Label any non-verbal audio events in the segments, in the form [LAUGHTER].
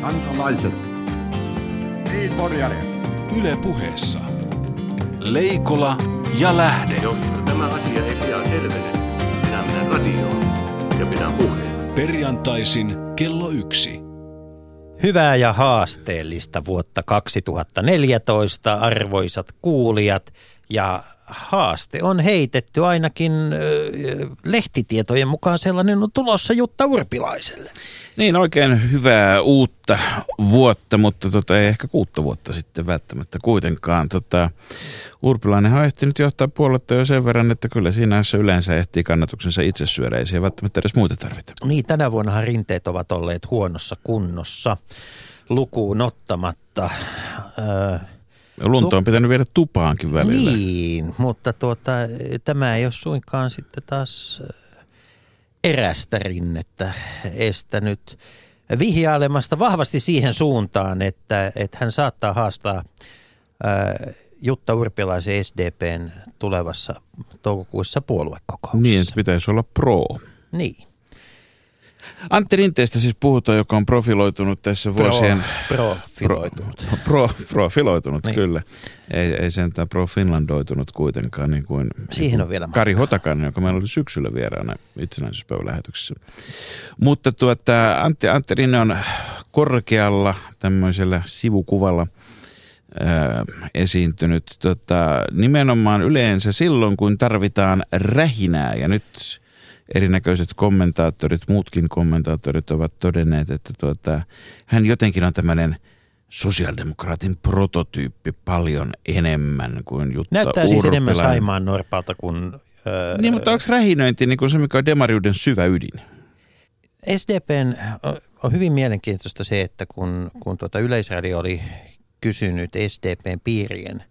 kansalaiset. Niin, Yle puheessa. Leikola ja Lähde. Jos tämä asia ei pian selvene, minä menen radioon ja pidän puheen. Perjantaisin kello yksi. Hyvää ja haasteellista vuotta 2014, arvoisat kuulijat. Ja haaste on heitetty ainakin lehtitietojen mukaan sellainen on tulossa Jutta Urpilaiselle. Niin, oikein hyvää uutta vuotta, mutta tota, ei ehkä kuutta vuotta sitten välttämättä kuitenkaan. Tota, Urpilainen on ehtinyt johtaa puoletta jo sen verran, että kyllä siinä yleensä ehtii kannatuksensa itse syödä, ei siihen välttämättä edes muuta tarvita. Niin, tänä vuonnahan rinteet ovat olleet huonossa kunnossa lukuun ottamatta. Öö, Lunta on pitänyt viedä tupaankin välillä. Niin, mutta tuota, tämä ei ole suinkaan sitten taas erästä rinnettä estänyt vihjailemasta vahvasti siihen suuntaan, että, että hän saattaa haastaa ää, Jutta Urpilaisen SDPn tulevassa toukokuussa puoluekokouksessa. Niin, että pitäisi olla pro. Niin. Antti Rinteestä siis puhutaan, joka on profiloitunut tässä vuosien... Profiloitunut. Pro, pro, profiloitunut, niin. kyllä. Ei, ei sentään profinlandoitunut kuitenkaan niin kuin... Siihen on vielä Kari Hotakainen, joka meillä oli syksyllä vieraana itsenäisyyspäivälähetyksessä. Mutta tuota, Antti, Antti Rinne on korkealla tämmöisellä sivukuvalla ää, esiintynyt tota, nimenomaan yleensä silloin, kun tarvitaan rähinää. Ja nyt erinäköiset kommentaattorit, muutkin kommentaattorit ovat todenneet, että tuota, hän jotenkin on tämmöinen sosiaalidemokraatin prototyyppi paljon enemmän kuin Jutta Näyttää siis enemmän Saimaan Norpalta kuin... Öö, niin, mutta onko rähinöinti niin kuin se, mikä on demariuden syvä ydin? SDPn on hyvin mielenkiintoista se, että kun, kun tuota Yleisradio oli kysynyt SDPn piirien,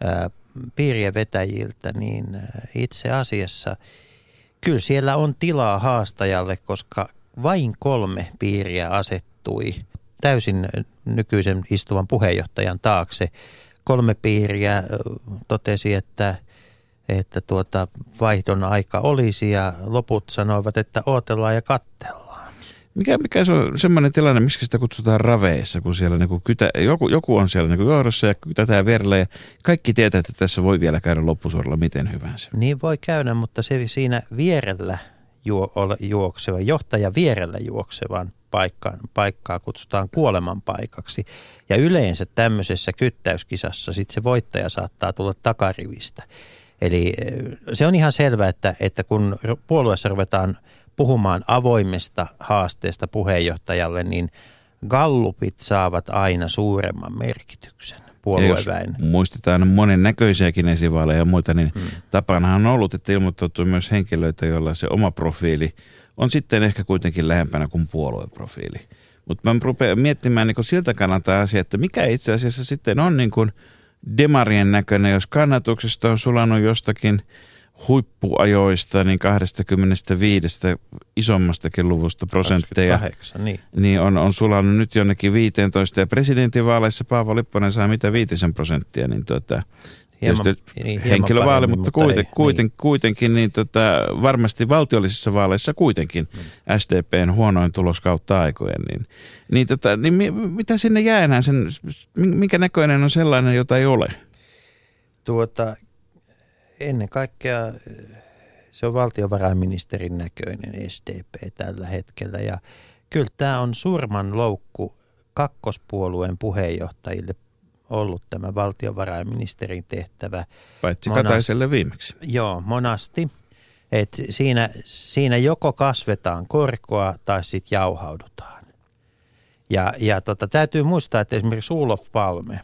ää, piirien vetäjiltä, niin itse asiassa – kyllä siellä on tilaa haastajalle, koska vain kolme piiriä asettui täysin nykyisen istuvan puheenjohtajan taakse. Kolme piiriä totesi, että, että tuota vaihdon aika olisi ja loput sanoivat, että odotellaan ja kattellaan. Mikä, mikä se on semmoinen tilanne, miksi sitä kutsutaan raveissa, kun siellä niin kytä, joku, joku on siellä niin johdossa ja kytätään vierellä ja kaikki tietää, että tässä voi vielä käydä loppusuoralla miten hyvänsä. Niin voi käydä, mutta se siinä vierellä juo, juokseva, johtaja vierellä juoksevan paikkaan, paikkaa kutsutaan kuoleman paikaksi. Ja yleensä tämmöisessä kyttäyskisassa sit se voittaja saattaa tulla takarivistä. Eli se on ihan selvää, että, että kun puolueessa ruvetaan – puhumaan avoimesta haasteesta puheenjohtajalle, niin gallupit saavat aina suuremman merkityksen puolueväen. Jos muistetaan monen näköisiäkin esivaaleja ja muita, niin hmm. tapanahan on ollut, että ilmoittautuu myös henkilöitä, joilla se oma profiili on sitten ehkä kuitenkin lähempänä kuin puolueprofiili. Mutta mä rupean miettimään niin siltä kannalta asia, että mikä itse asiassa sitten on niin kuin demarien näköinen, jos kannatuksesta on sulanut jostakin – huippuajoista, niin 25 isommastakin luvusta prosentteja, 28, niin. niin on, on sulannut nyt jonnekin 15. Ja presidentinvaaleissa Paavo Lipponen saa mitä viitisen prosenttia, niin tuota, hieman, niin, henkilövaali, mutta, mutta kuiten, ei, kuiten, niin. kuitenkin niin tota, varmasti valtiollisissa vaaleissa kuitenkin mm. SDPn huonoin tulos kautta aikojen. Niin, niin, tota, niin mi, mitä sinne jää enää? Sen, minkä näköinen on sellainen, jota ei ole? Tuota, ennen kaikkea eh, se on valtiovarainministerin näköinen SDP tällä hetkellä ja kyllä tämä on surman loukku kakkospuolueen puheenjohtajille ollut tämä valtiovarainministerin tehtävä. Paitsi Kataiselle viimeksi. Joo, monasti. Et siinä, siinä joko kasvetaan korkoa tai sitten jauhaudutaan. Ja, ja tota, täytyy muistaa, että esimerkiksi Ulof Palme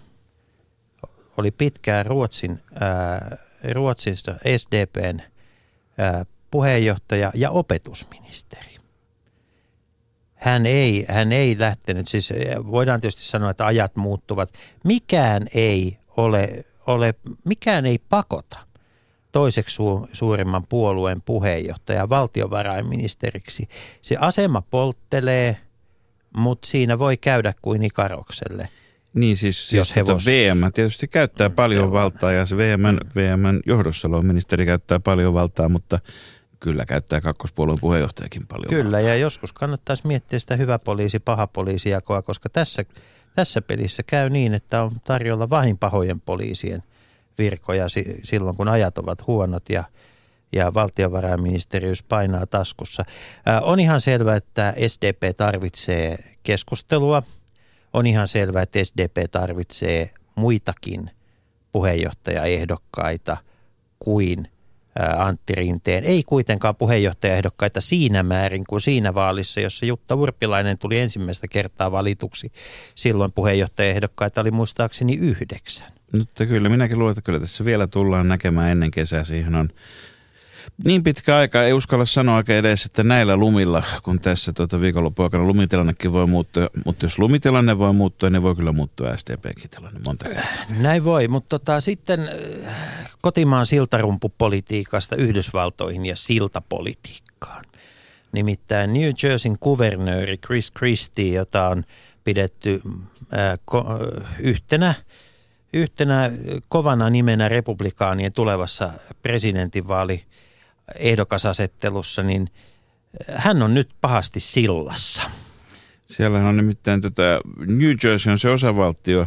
oli pitkään Ruotsin ää, Ruotsista SDPn puheenjohtaja ja opetusministeri. Hän ei, hän ei lähtenyt, siis voidaan tietysti sanoa, että ajat muuttuvat. Mikään ei ole, ole mikään ei pakota toiseksi su, suurimman puolueen puheenjohtaja valtiovarainministeriksi. Se asema polttelee, mutta siinä voi käydä kuin ikarokselle – niin siis, jos siis hevos... VM tietysti käyttää mm, paljon valtaa ja se VM. VM johdossa ministeri käyttää paljon valtaa, mutta kyllä käyttää kakkospuolueen puheenjohtajakin paljon. Kyllä, ja joskus kannattaisi miettiä sitä hyvä poliisi, paha poliisijakoa, koska tässä, tässä pelissä käy niin, että on tarjolla vain pahojen poliisien virkoja si- silloin, kun ajat ovat huonot ja, ja valtiovarainministeriys painaa taskussa. Ää, on ihan selvää, että SDP tarvitsee keskustelua. On ihan selvää, että SDP tarvitsee muitakin puheenjohtajaehdokkaita kuin Antti Rinteen. Ei kuitenkaan puheenjohtajaehdokkaita siinä määrin kuin siinä vaalissa, jossa Jutta Urpilainen tuli ensimmäistä kertaa valituksi. Silloin puheenjohtajaehdokkaita oli muistaakseni yhdeksän. Mutta kyllä, minäkin luulen, että kyllä tässä vielä tullaan näkemään ennen kesää. Siihen on niin pitkä aika, ei uskalla sanoa oikein edes, että näillä lumilla, kun tässä tuota viikonloppuaikana lumitilannekin voi muuttua, mutta jos lumitilanne voi muuttua, niin voi kyllä muuttua SDPkin tilanne monta kertaa. Näin voi, mutta tota, sitten äh, kotimaan siltarumpupolitiikasta Yhdysvaltoihin ja siltapolitiikkaan. Nimittäin New Jerseyn kuvernööri Chris Christie, jota on pidetty ää, äh, ko, yhtenä – yhtenä kovana nimenä republikaanien tulevassa presidentinvaali ehdokasasettelussa, niin hän on nyt pahasti sillassa. Siellä on nimittäin tota, New Jersey on se osavaltio,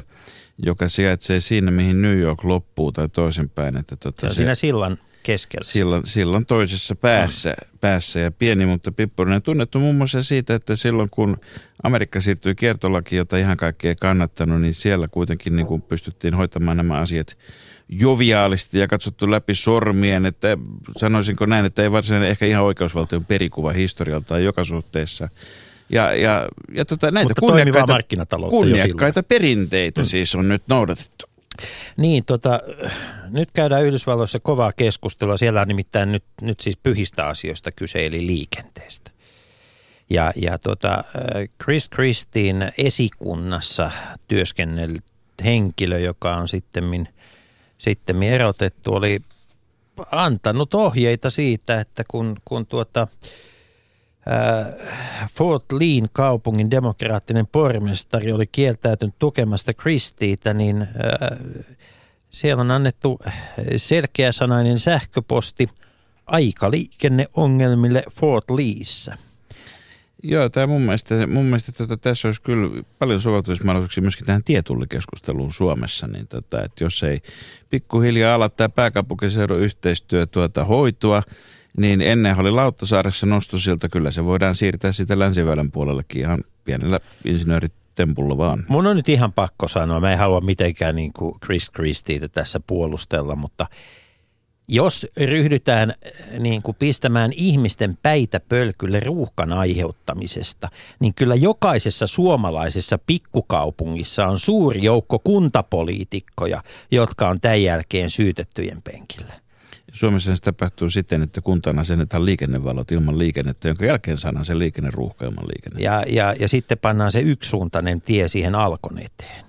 joka sijaitsee siinä, mihin New York loppuu tai toisinpäin. Että tota, se on se, siinä sillan keskellä. Sillan, sillan toisessa päässä, no. päässä ja pieni, mutta pippurinen. Tunnettu muun muassa siitä, että silloin kun Amerikka siirtyi kiertolakiin, jota ihan kaikki ei kannattanut, niin siellä kuitenkin niin kuin pystyttiin hoitamaan nämä asiat joviaalisti ja katsottu läpi sormien, että sanoisinko näin, että ei varsinainen ehkä ihan oikeusvaltion perikuva historialtaan joka suhteessa. Ja, ja, ja tota, näitä Mutta kunniakkaita, kunniakkaita perinteitä mm. siis on nyt noudatettu. Niin, tota, nyt käydään Yhdysvalloissa kovaa keskustelua. Siellä on nimittäin nyt, nyt siis pyhistä asioista kyse, eli liikenteestä. Ja, ja tota, Chris Christin esikunnassa työskennellyt henkilö, joka on sitten sitten erotettu, oli antanut ohjeita siitä, että kun, kun tuota, Fort Leen kaupungin demokraattinen pormestari oli kieltäytynyt tukemasta Kristiitä, niin siellä on annettu selkeäsanainen sähköposti aikaliikenneongelmille Fort Leeissä. Joo, tämä mun mielestä, mun mielestä tota, tässä olisi kyllä paljon soveltumismahdollisuuksia myöskin tähän tietullikeskusteluun Suomessa. Niin tota, että jos ei pikkuhiljaa ala tämä pääkaupunkiseudun yhteistyö tuota, hoitua, niin ennen oli Lauttasaaressa nosto siltä, kyllä se voidaan siirtää sitä länsiväylän puolellekin ihan pienellä insinööritempulla vaan. Mun on nyt ihan pakko sanoa, mä en halua mitenkään niin kuin Chris Christie tässä puolustella, mutta jos ryhdytään niin kuin pistämään ihmisten päitä pölkylle ruuhkan aiheuttamisesta, niin kyllä jokaisessa suomalaisessa pikkukaupungissa on suuri joukko kuntapoliitikkoja, jotka on tämän jälkeen syytettyjen penkillä. Suomessa se tapahtuu siten, että kuntana asennetaan liikennevalot ilman liikennettä, jonka jälkeen saadaan se liikenneruuhka ilman liikennettä. Ja, ja, ja sitten pannaan se yksisuuntainen tie siihen alkon eteen.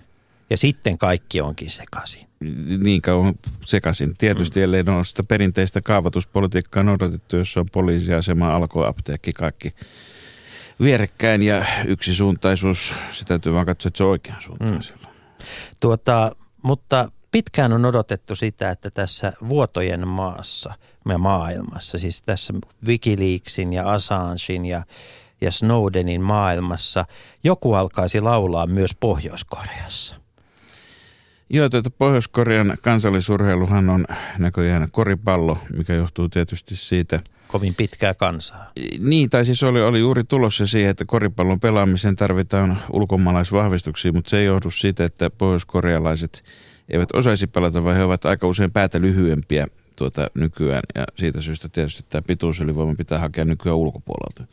Ja sitten kaikki onkin sekaisin. Niin kauan sekaisin. Tietysti mm. ellei ole sitä perinteistä kaavoituspolitiikkaa noudatettu, jossa on poliisiasema, alkoapteekki, kaikki vierekkäin ja yksisuuntaisuus. Se täytyy vaan katsoa, että se on oikean suuntaan mm. Tuota, mutta pitkään on odotettu sitä, että tässä vuotojen maassa ja maailmassa, siis tässä Wikileaksin ja Assangein ja, ja Snowdenin maailmassa, joku alkaisi laulaa myös Pohjois-Koreassa. Joo, tuota Pohjois-Korean kansallisurheiluhan on näköjään koripallo, mikä johtuu tietysti siitä. Kovin pitkää kansaa. Niin, tai siis oli, oli juuri tulossa siihen, että koripallon pelaamiseen tarvitaan ulkomaalaisvahvistuksia, mutta se ei johdu siitä, että pohjoiskorealaiset eivät osaisi pelata, vaan he ovat aika usein päätä lyhyempiä tuota nykyään. Ja siitä syystä tietysti tämä pituusylivoima pitää hakea nykyään ulkopuolelta.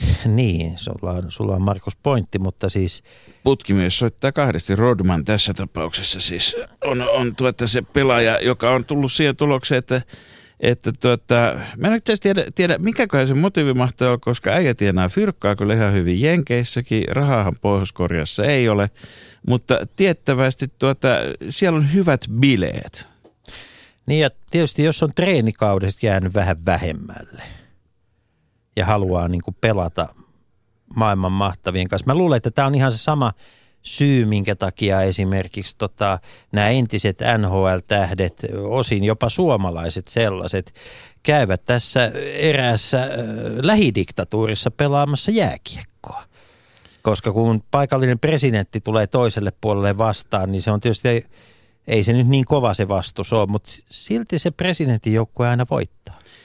[LAUGHS] Niin, sulla on, sulla on Markus pointti, mutta siis... Putkimies soittaa kahdesti. Rodman tässä tapauksessa siis on, on tuota se pelaaja, joka on tullut siihen tulokseen, että että tuota, mä en itse tiedä, tiedä mikäköhän se motiivi mahtaa olla, koska äijä tienaa fyrkkaa kyllä ihan hyvin Jenkeissäkin, rahaahan Pohjois-Koreassa ei ole, mutta tiettävästi tuota, siellä on hyvät bileet. Niin ja tietysti jos on treenikaudesta jäänyt vähän vähemmälle – ja haluaa niin kuin pelata maailman mahtavien kanssa. Mä luulen, että tämä on ihan se sama syy, minkä takia esimerkiksi tota, nämä entiset NHL-tähdet, osin jopa suomalaiset sellaiset, käyvät tässä eräässä äh, lähidiktatuurissa pelaamassa jääkiekkoa. Koska kun paikallinen presidentti tulee toiselle puolelle vastaan, niin se on tietysti, ei se nyt niin kova se vastus ole, mutta silti se presidentin joukkue aina voittaa.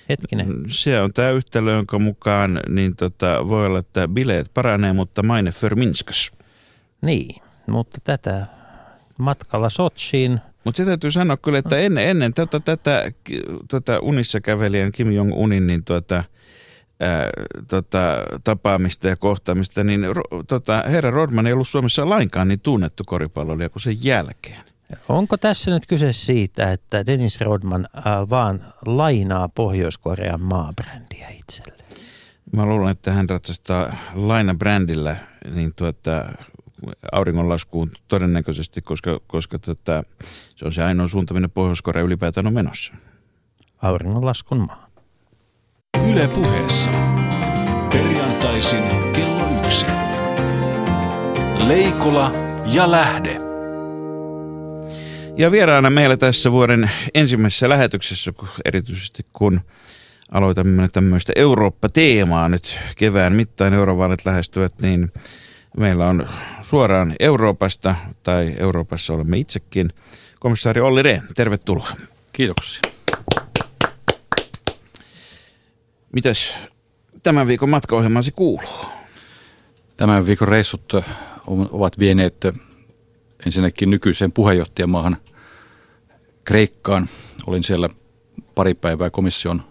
Hetkinen. Se on tämä yhtälö, jonka mukaan niin tota, voi olla, että bileet paranee, mutta maine förminskas. Niin, mutta tätä matkalla Sotsiin mutta se täytyy sanoa kyllä, että ennen, ennen tätä, tätä, tätä unissa kävelijän Kim Jong-unin niin tuota, ää, tota, tapaamista ja kohtaamista, niin ro, tota, herra Rodman ei ollut Suomessa lainkaan niin tunnettu koripalloilija kuin sen jälkeen. Onko tässä nyt kyse siitä, että Dennis Rodman äh, vaan lainaa Pohjois-Korean maabrändiä itselleen? Mä luulen, että hän ratsastaa lainabrändillä niin tuota, auringonlaskuun todennäköisesti, koska, koska tota, se on se ainoa suunta, minne Pohjois-Korea ylipäätään on menossa. Auringonlaskun maa. Yle puheessa. Perjantaisin kello yksi. Leikola ja Lähde. Ja vieraana meillä tässä vuoden ensimmäisessä lähetyksessä, erityisesti kun aloitamme tämmöistä Eurooppa-teemaa nyt kevään mittaan eurovaalit lähestyvät, niin Meillä on suoraan Euroopasta, tai Euroopassa olemme itsekin, komissaari Olli Rehn. Tervetuloa. Kiitoksia. Mitäs tämän viikon matkaohjelmasi kuuluu? Tämän viikon reissut ovat vieneet ensinnäkin nykyiseen puheenjohtajamaahan Kreikkaan. Olin siellä pari päivää komission,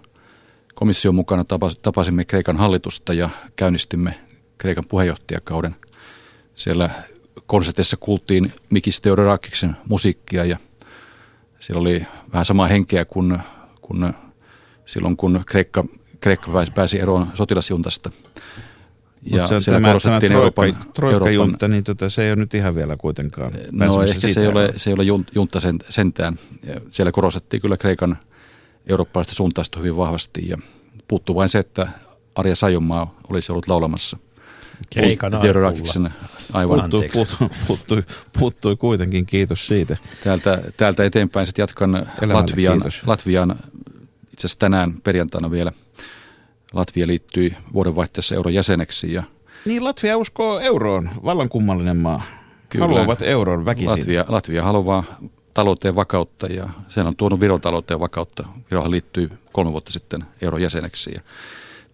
komission mukana. Tapasimme Kreikan hallitusta ja käynnistimme Kreikan puheenjohtajakauden – siellä konsertissa kuultiin Mikis Theodorakiksen musiikkia ja siellä oli vähän samaa henkeä kuin, kuin silloin, kun Kreikka, Kreikka pääsi eroon sotilasjuntasta. Ja se siellä tämä, korostettiin tämä Euroopan, troikka, Euroopan, niin tota, se ei ole nyt ihan vielä kuitenkaan No ehkä se ei, ole, se ei ole junta sen, sentään. Ja siellä korostettiin kyllä Kreikan eurooppalaista suuntausta hyvin vahvasti ja puuttuu vain se, että Arja Sajonmaa olisi ollut laulamassa. Kreikan aivan. Puuttui, puuttui, puuttui, puuttui, kuitenkin, kiitos siitä. Täältä, täältä eteenpäin sitten jatkan Latvian, Latvian, itse asiassa tänään perjantaina vielä. Latvia liittyi vuodenvaihteessa euron jäseneksi. Ja niin, Latvia uskoo euroon, vallankummallinen maa. Kyllä. Haluavat euron väkisin. Latvia, Latvia haluaa talouteen vakautta ja sen on tuonut Viron talouteen vakautta. Virohan liittyy kolme vuotta sitten euron jäseneksi. Ja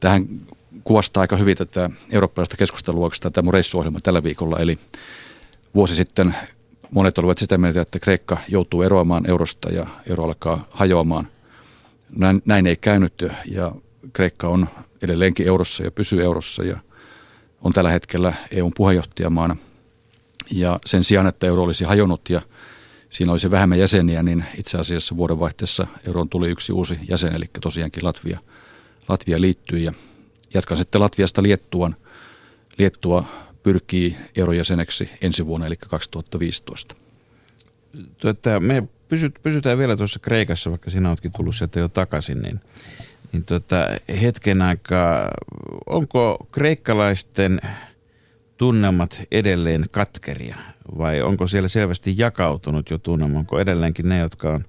tähän kuvastaa aika hyvin tätä eurooppalaista keskustelua oikeastaan tämä reissuohjelma tällä viikolla. Eli vuosi sitten monet olivat sitä mieltä, että Kreikka joutuu eroamaan eurosta ja euro alkaa hajoamaan. Näin, näin ei käynyt ja Kreikka on edelleenkin eurossa ja pysyy eurossa ja on tällä hetkellä EUn puheenjohtajamaana. Ja sen sijaan, että euro olisi hajonnut ja siinä olisi vähemmän jäseniä, niin itse asiassa vuodenvaihteessa euroon tuli yksi uusi jäsen, eli tosiaankin Latvia, Latvia liittyi ja Jatkan sitten Latviasta Liettuan. Liettua pyrkii eurojäseneksi ensi vuonna, eli 2015. Tuota, me pysyt, pysytään vielä tuossa Kreikassa, vaikka sinä oletkin tullut sieltä jo takaisin, niin, niin tuota, hetken aikaa, onko kreikkalaisten tunnelmat edelleen katkeria vai onko siellä selvästi jakautunut jo tunnelma? Onko edelleenkin ne, jotka on,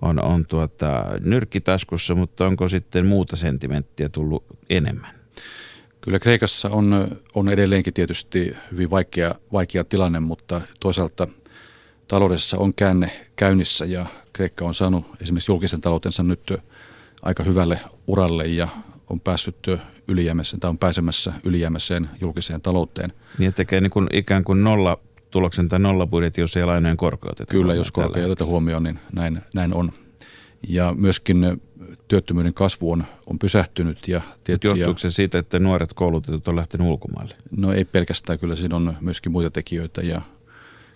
on, on tuota, nyrkkitaskussa, mutta onko sitten muuta sentimenttiä tullut enemmän? Kyllä Kreikassa on, on edelleenkin tietysti hyvin vaikea, vaikea tilanne, mutta toisaalta taloudessa on käänne käynnissä ja Kreikka on saanut esimerkiksi julkisen taloutensa nyt aika hyvälle uralle ja on päässyt ylijäämässä tai on pääsemässä ylijäämäseen julkiseen talouteen. Niin tekee niin kuin ikään kuin nolla tuloksen tai budjetti, jos ei lainojen korko Kyllä, jos korko ei huomioon, niin näin, näin on. Ja myöskin työttömyyden kasvu on, on pysähtynyt. Ja tiettyjä, Johtuuko se siitä, että nuoret koulutetut on lähtenyt ulkomaille? No ei pelkästään, kyllä siinä on myöskin muita tekijöitä. Ja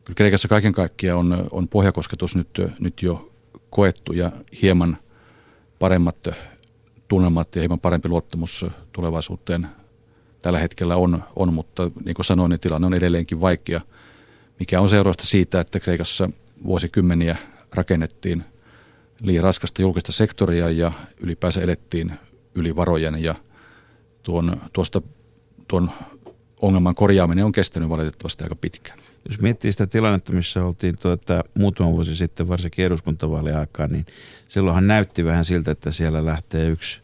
kyllä Kreikassa kaiken kaikkiaan on, on pohjakosketus nyt, nyt jo koettu ja hieman paremmat tunnelmat ja hieman parempi luottamus tulevaisuuteen tällä hetkellä on, on mutta niin kuin sanoin, niin tilanne on edelleenkin vaikea, mikä on seurausta siitä, että Kreikassa vuosikymmeniä rakennettiin – liian raskasta julkista sektoria ja ylipäänsä elettiin yli varojen ja tuon, tuosta, tuon ongelman korjaaminen on kestänyt valitettavasti aika pitkään. Jos miettii sitä tilannetta, missä oltiin tuota, muutama vuosi sitten, varsinkin eduskuntavaalien aikaan, niin silloinhan näytti vähän siltä, että siellä lähtee yksi,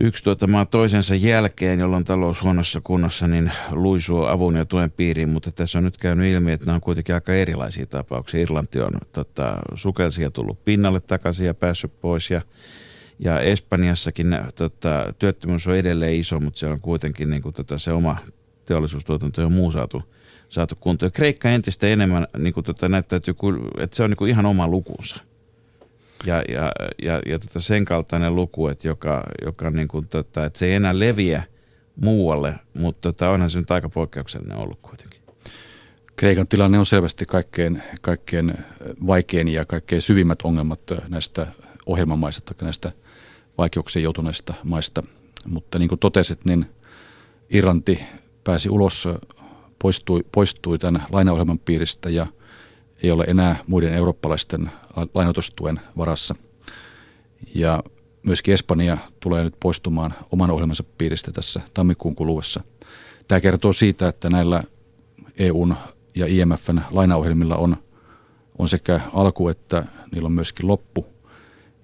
yksi tuota, maa toisensa jälkeen, jolloin talous huonossa kunnossa, niin luisuu avun ja tuen piiriin, mutta tässä on nyt käynyt ilmi, että nämä on kuitenkin aika erilaisia tapauksia. Irlanti on tota, sukelsia tullut pinnalle takaisin ja päässyt pois ja ja Espanjassakin tota, työttömyys on edelleen iso, mutta siellä on kuitenkin niin kuin, tota, se oma teollisuustuotanto ja muu saatu, saatu kuntoon. Kreikka entistä enemmän niin kuin, tota, näyttäytyy, että se on niin kuin ihan oma lukunsa. Ja, ja, ja, ja tota sen kaltainen luku, että, joka, joka niin kuin, tota, että se ei enää leviä muualle, mutta tota, onhan se nyt aika poikkeuksellinen ollut kuitenkin. Kreikan tilanne on selvästi kaikkein, kaikkein vaikein ja kaikkein syvimmät ongelmat näistä ohjelmamaista tai näistä vaikeuksiin joutuneista maista. Mutta niin kuin totesit, niin Irlanti pääsi ulos, poistui, poistui tämän lainaohjelman piiristä ja ei ole enää muiden eurooppalaisten lainotustuen varassa. Ja myöskin Espanja tulee nyt poistumaan oman ohjelmansa piiristä tässä tammikuun kuluessa. Tämä kertoo siitä, että näillä EUn ja IMFn lainaohjelmilla on, on sekä alku että niillä on myöskin loppu.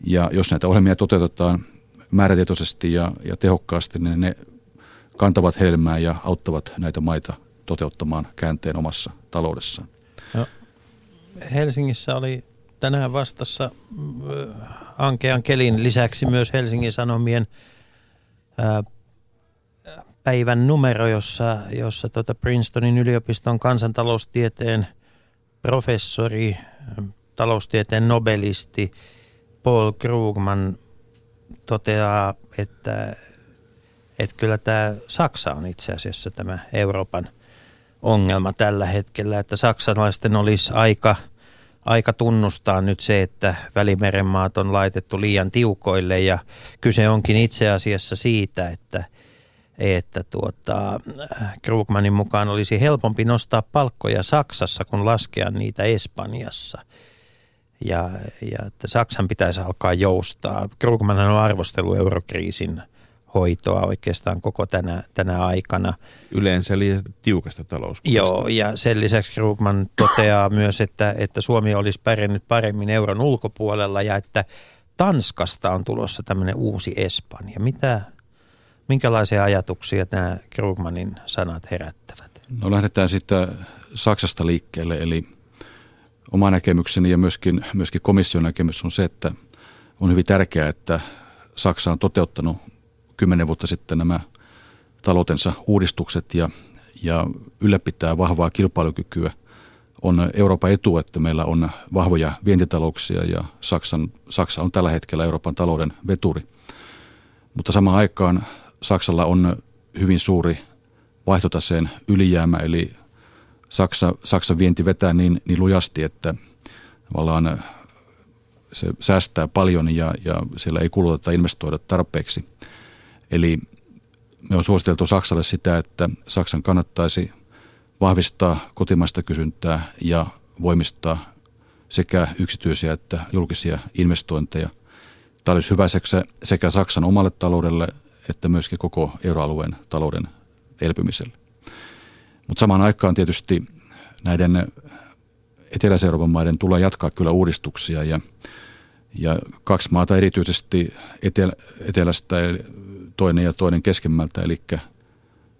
Ja jos näitä ohjelmia toteutetaan määrätietoisesti ja, ja tehokkaasti, niin ne kantavat helmää ja auttavat näitä maita toteuttamaan käänteen omassa taloudessaan. No, Helsingissä oli tänään vastassa äh, ankean kelin lisäksi myös Helsingin Sanomien ää, äh, päivän numero, jossa, jossa tota Princetonin yliopiston kansantaloustieteen professori, taloustieteen nobelisti Paul Krugman toteaa, että, että kyllä tämä Saksa on itse asiassa tämä Euroopan ongelma tällä hetkellä, että saksalaisten olisi aika, aika tunnustaa nyt se, että Välimeren maat on laitettu liian tiukoille ja kyse onkin itse asiassa siitä, että että tuota, Krugmanin mukaan olisi helpompi nostaa palkkoja Saksassa kuin laskea niitä Espanjassa – ja, ja että Saksan pitäisi alkaa joustaa. Krugman on arvostellut eurokriisin hoitoa oikeastaan koko tänä, tänä aikana. Yleensä liian tiukasta talouskuvasta. Joo, ja sen lisäksi Krugman toteaa myös, että, että Suomi olisi pärjännyt paremmin euron ulkopuolella ja että Tanskasta on tulossa tämmöinen uusi Espanja. Mitä, minkälaisia ajatuksia nämä Krugmanin sanat herättävät? No lähdetään sitten Saksasta liikkeelle, eli – oma näkemykseni ja myöskin, myöskin komission näkemys on se, että on hyvin tärkeää, että Saksa on toteuttanut kymmenen vuotta sitten nämä taloutensa uudistukset ja, ja ylläpitää vahvaa kilpailukykyä. On Euroopan etu, että meillä on vahvoja vientitalouksia ja Saksan, Saksa on tällä hetkellä Euroopan talouden veturi. Mutta samaan aikaan Saksalla on hyvin suuri vaihtotaseen ylijäämä, eli Saksa, Saksan vienti vetää niin, niin lujasti, että tavallaan se säästää paljon ja, ja siellä ei kuluteta investoida tarpeeksi. Eli me on suositeltu Saksalle sitä, että Saksan kannattaisi vahvistaa kotimaista kysyntää ja voimistaa sekä yksityisiä että julkisia investointeja. Tämä olisi hyvä sekä Saksan omalle taloudelle että myöskin koko euroalueen talouden elpymiselle. Mutta samaan aikaan tietysti näiden Etelä-Euroopan maiden tulee jatkaa kyllä uudistuksia ja, ja kaksi maata erityisesti etelä, etelästä, toinen ja toinen keskemmältä, eli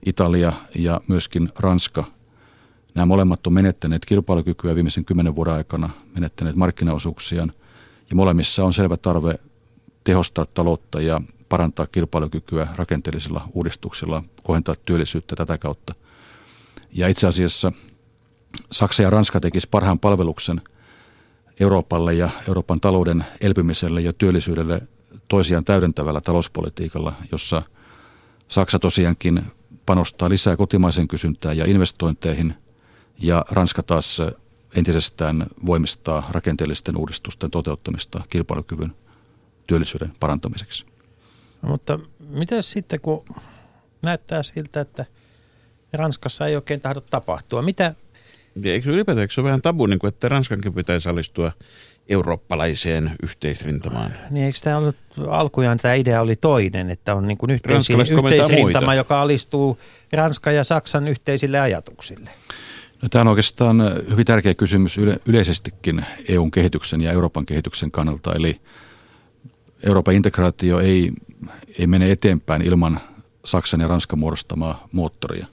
Italia ja myöskin Ranska. Nämä molemmat on menettäneet kilpailukykyä viimeisen kymmenen vuoden aikana, menettäneet markkinaosuuksiaan ja molemmissa on selvä tarve tehostaa taloutta ja parantaa kilpailukykyä rakenteellisilla uudistuksilla, kohentaa työllisyyttä tätä kautta – ja itse asiassa Saksa ja Ranska tekis parhaan palveluksen Euroopalle ja Euroopan talouden elpymiselle ja työllisyydelle toisiaan täydentävällä talouspolitiikalla, jossa Saksa tosiaankin panostaa lisää kotimaisen kysyntään ja investointeihin ja Ranska taas entisestään voimistaa rakenteellisten uudistusten toteuttamista kilpailukyvyn työllisyyden parantamiseksi. No, mutta miten sitten, kun näyttää siltä, että – Ranskassa ei oikein tahdo tapahtua. Mitä, eikö ylipäätään eikö se ole vähän tabu, niin kuin, että Ranskankin pitäisi alistua eurooppalaiseen yhteisrintamaan? Niin eikö tämä ollut alkujaan, tämä idea oli toinen, että on niin kuin yhteisrintama, muita. joka alistuu Ranskan ja Saksan yhteisille ajatuksille. No, tämä on oikeastaan hyvin tärkeä kysymys yle, yleisestikin EUn kehityksen ja Euroopan kehityksen kannalta. Eli Euroopan integraatio ei, ei mene eteenpäin ilman Saksan ja Ranskan muodostamaa moottoria.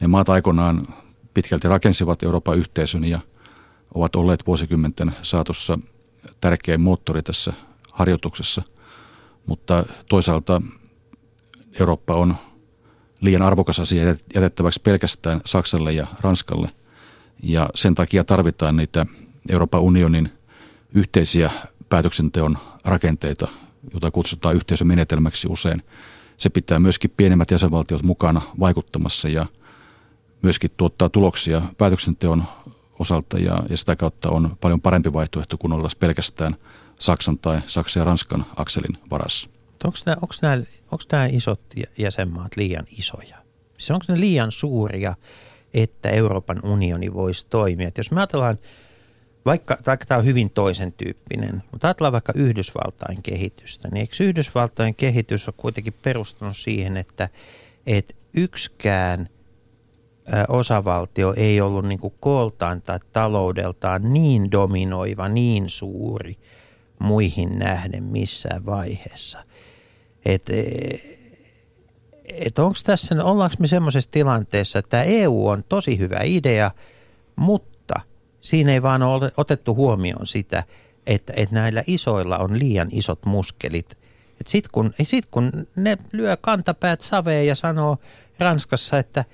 Ne maat aikoinaan pitkälti rakensivat Euroopan yhteisön ja ovat olleet vuosikymmenten saatossa tärkeä moottori tässä harjoituksessa. Mutta toisaalta Eurooppa on liian arvokas asia jätettäväksi pelkästään Saksalle ja Ranskalle. Ja sen takia tarvitaan niitä Euroopan unionin yhteisiä päätöksenteon rakenteita, jota kutsutaan yhteisömenetelmäksi usein. Se pitää myöskin pienemmät jäsenvaltiot mukana vaikuttamassa ja myöskin tuottaa tuloksia päätöksenteon osalta ja, ja sitä kautta on paljon parempi vaihtoehto kuin oltaisiin pelkästään Saksan tai Saksan ja Ranskan akselin varassa. Onko nämä, onko, nämä, onko nämä isot jäsenmaat liian isoja? Onko ne liian suuria, että Euroopan unioni voisi toimia? Et jos me ajatellaan, vaikka, vaikka tämä on hyvin toisen tyyppinen, mutta ajatellaan vaikka Yhdysvaltain kehitystä, niin eikö Yhdysvaltain kehitys ole kuitenkin perustunut siihen, että, että yksikään osavaltio ei ollut niin kuin kooltaan tai taloudeltaan niin dominoiva, niin suuri muihin nähden missään vaiheessa. Että et onko tässä, ollaanko me semmoisessa tilanteessa, että EU on tosi hyvä idea, mutta siinä ei vaan ole otettu huomioon sitä, että, että näillä isoilla on liian isot muskelit. Sitten kun, sit kun ne lyö kantapäät saveen ja sanoo Ranskassa, että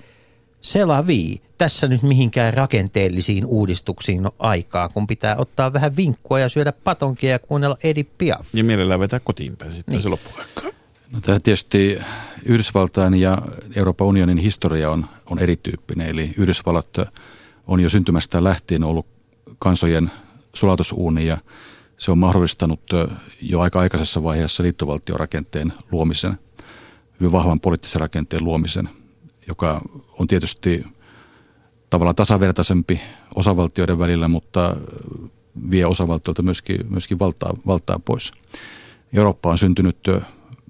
selavii, tässä nyt mihinkään rakenteellisiin uudistuksiin on aikaa, kun pitää ottaa vähän vinkkua ja syödä patonkia ja kuunnella Edith Piaf. Ja mielellään vetää kotiin päin sitten Niin. se loppuaikaa. No, tämä tietysti Yhdysvaltain ja Euroopan unionin historia on, on erityyppinen. Eli Yhdysvallat on jo syntymästä lähtien ollut kansojen sulatusuuni ja se on mahdollistanut jo aika aikaisessa vaiheessa liittovaltiorakenteen luomisen, hyvin vahvan poliittisen rakenteen luomisen, joka on tietysti tavallaan tasavertaisempi osavaltioiden välillä, mutta vie osavaltioilta myöskin, myöskin valtaa, valtaa pois. Eurooppa on syntynyt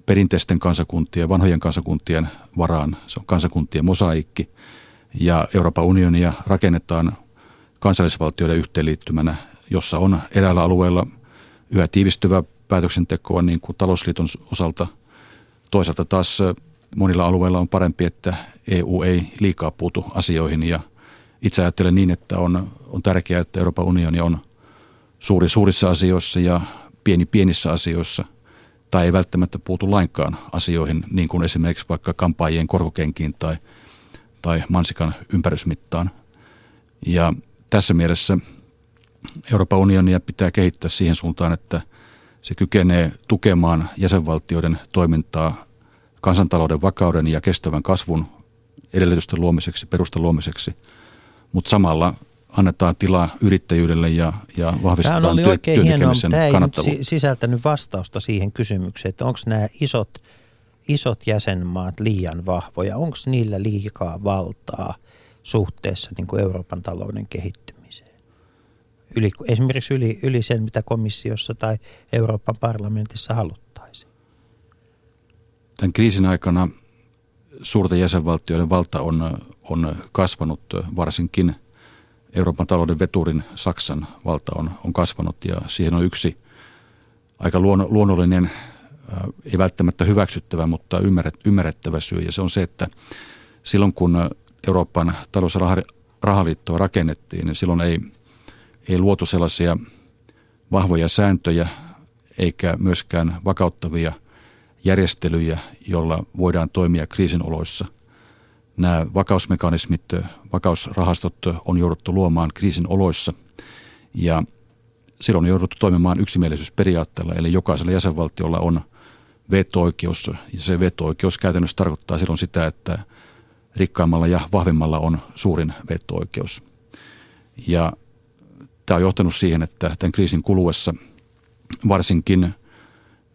perinteisten kansakuntien, vanhojen kansakuntien varaan. Se on kansakuntien mosaikki ja Euroopan unionia rakennetaan kansallisvaltioiden yhteenliittymänä, jossa on eräällä alueella yhä tiivistyvää päätöksentekoa niin kuin talousliiton osalta. Toisaalta taas monilla alueilla on parempi, että EU ei liikaa puutu asioihin ja itse ajattelen niin, että on, on tärkeää, että Euroopan unioni on suuri suurissa asioissa ja pieni pienissä asioissa – tai ei välttämättä puutu lainkaan asioihin, niin kuin esimerkiksi vaikka kampaajien korkokenkiin tai, tai mansikan ympärysmittaan. Ja tässä mielessä Euroopan unionia pitää kehittää siihen suuntaan, että se kykenee tukemaan jäsenvaltioiden toimintaa kansantalouden vakauden ja kestävän kasvun edellytysten luomiseksi, perustan luomiseksi, mutta samalla annetaan tilaa yrittäjyydelle ja, ja Tämä vahvistetaan oli työ, oikein hienoa, tämä ei nyt sisältänyt vastausta siihen kysymykseen, että onko nämä isot, isot jäsenmaat liian vahvoja, onko niillä liikaa valtaa suhteessa niin kuin Euroopan talouden kehittymiseen? Yli, esimerkiksi yli, yli sen, mitä komissiossa tai Euroopan parlamentissa haluttaisiin. Tämän kriisin aikana suurten jäsenvaltioiden valta on, on kasvanut, varsinkin Euroopan talouden veturin Saksan valta on, on kasvanut ja siihen on yksi aika luon, luonnollinen, äh, ei välttämättä hyväksyttävä, mutta ymmärret, ymmärrettävä syy ja se on se, että silloin kun Euroopan talous- ja raha- rahaliittoa rakennettiin, niin silloin ei, ei luotu sellaisia vahvoja sääntöjä eikä myöskään vakauttavia – järjestelyjä, jolla voidaan toimia kriisin oloissa. Nämä vakausmekanismit, vakausrahastot on jouduttu luomaan kriisin oloissa ja silloin on jouduttu toimimaan yksimielisyysperiaatteella, eli jokaisella jäsenvaltiolla on veto-oikeus ja se veto-oikeus käytännössä tarkoittaa silloin sitä, että rikkaimmalla ja vahvimmalla on suurin veto-oikeus. Ja tämä on johtanut siihen, että tämän kriisin kuluessa varsinkin –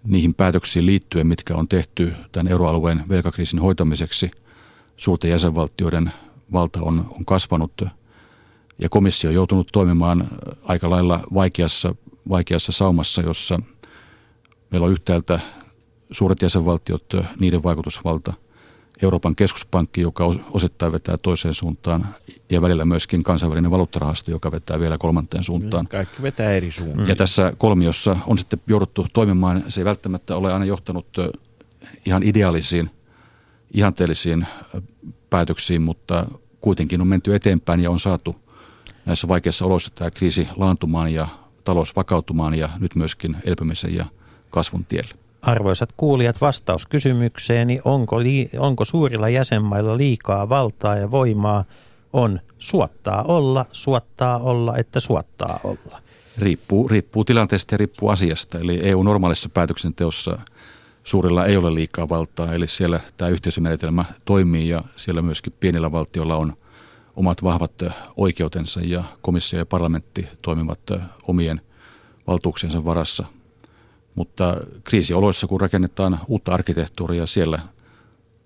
niihin päätöksiin liittyen, mitkä on tehty tämän euroalueen velkakriisin hoitamiseksi. Suurten jäsenvaltioiden valta on, on kasvanut. ja komissio on joutunut toimimaan aika lailla vaikeassa, vaikeassa saumassa, jossa meillä on yhtäältä suuret jäsenvaltiot, niiden vaikutusvalta, Euroopan keskuspankki, joka osittain vetää toiseen suuntaan, ja välillä myöskin kansainvälinen valuuttarahasto, joka vetää vielä kolmanteen suuntaan. Kaikki vetää eri suuntaan. Ja tässä kolmiossa on sitten jouduttu toimimaan. Se ei välttämättä ole aina johtanut ihan ideaalisiin, ihanteellisiin päätöksiin, mutta kuitenkin on menty eteenpäin ja on saatu näissä vaikeissa oloissa tämä kriisi laantumaan ja talous vakautumaan ja nyt myöskin elpymisen ja kasvun tielle. Arvoisat kuulijat, vastaus kysymykseeni, onko, li, onko suurilla jäsenmailla liikaa valtaa ja voimaa, on suottaa olla, suottaa olla, että suottaa olla. Riippuu, riippuu tilanteesta ja riippuu asiasta. Eli EU-normaalissa päätöksenteossa suurilla ei ole liikaa valtaa, eli siellä tämä yhteisömenetelmä toimii ja siellä myöskin pienillä valtioilla on omat vahvat oikeutensa ja komissio ja parlamentti toimivat omien valtuuksiensa varassa – mutta kriisioloissa, kun rakennetaan uutta arkkitehtuuria, siellä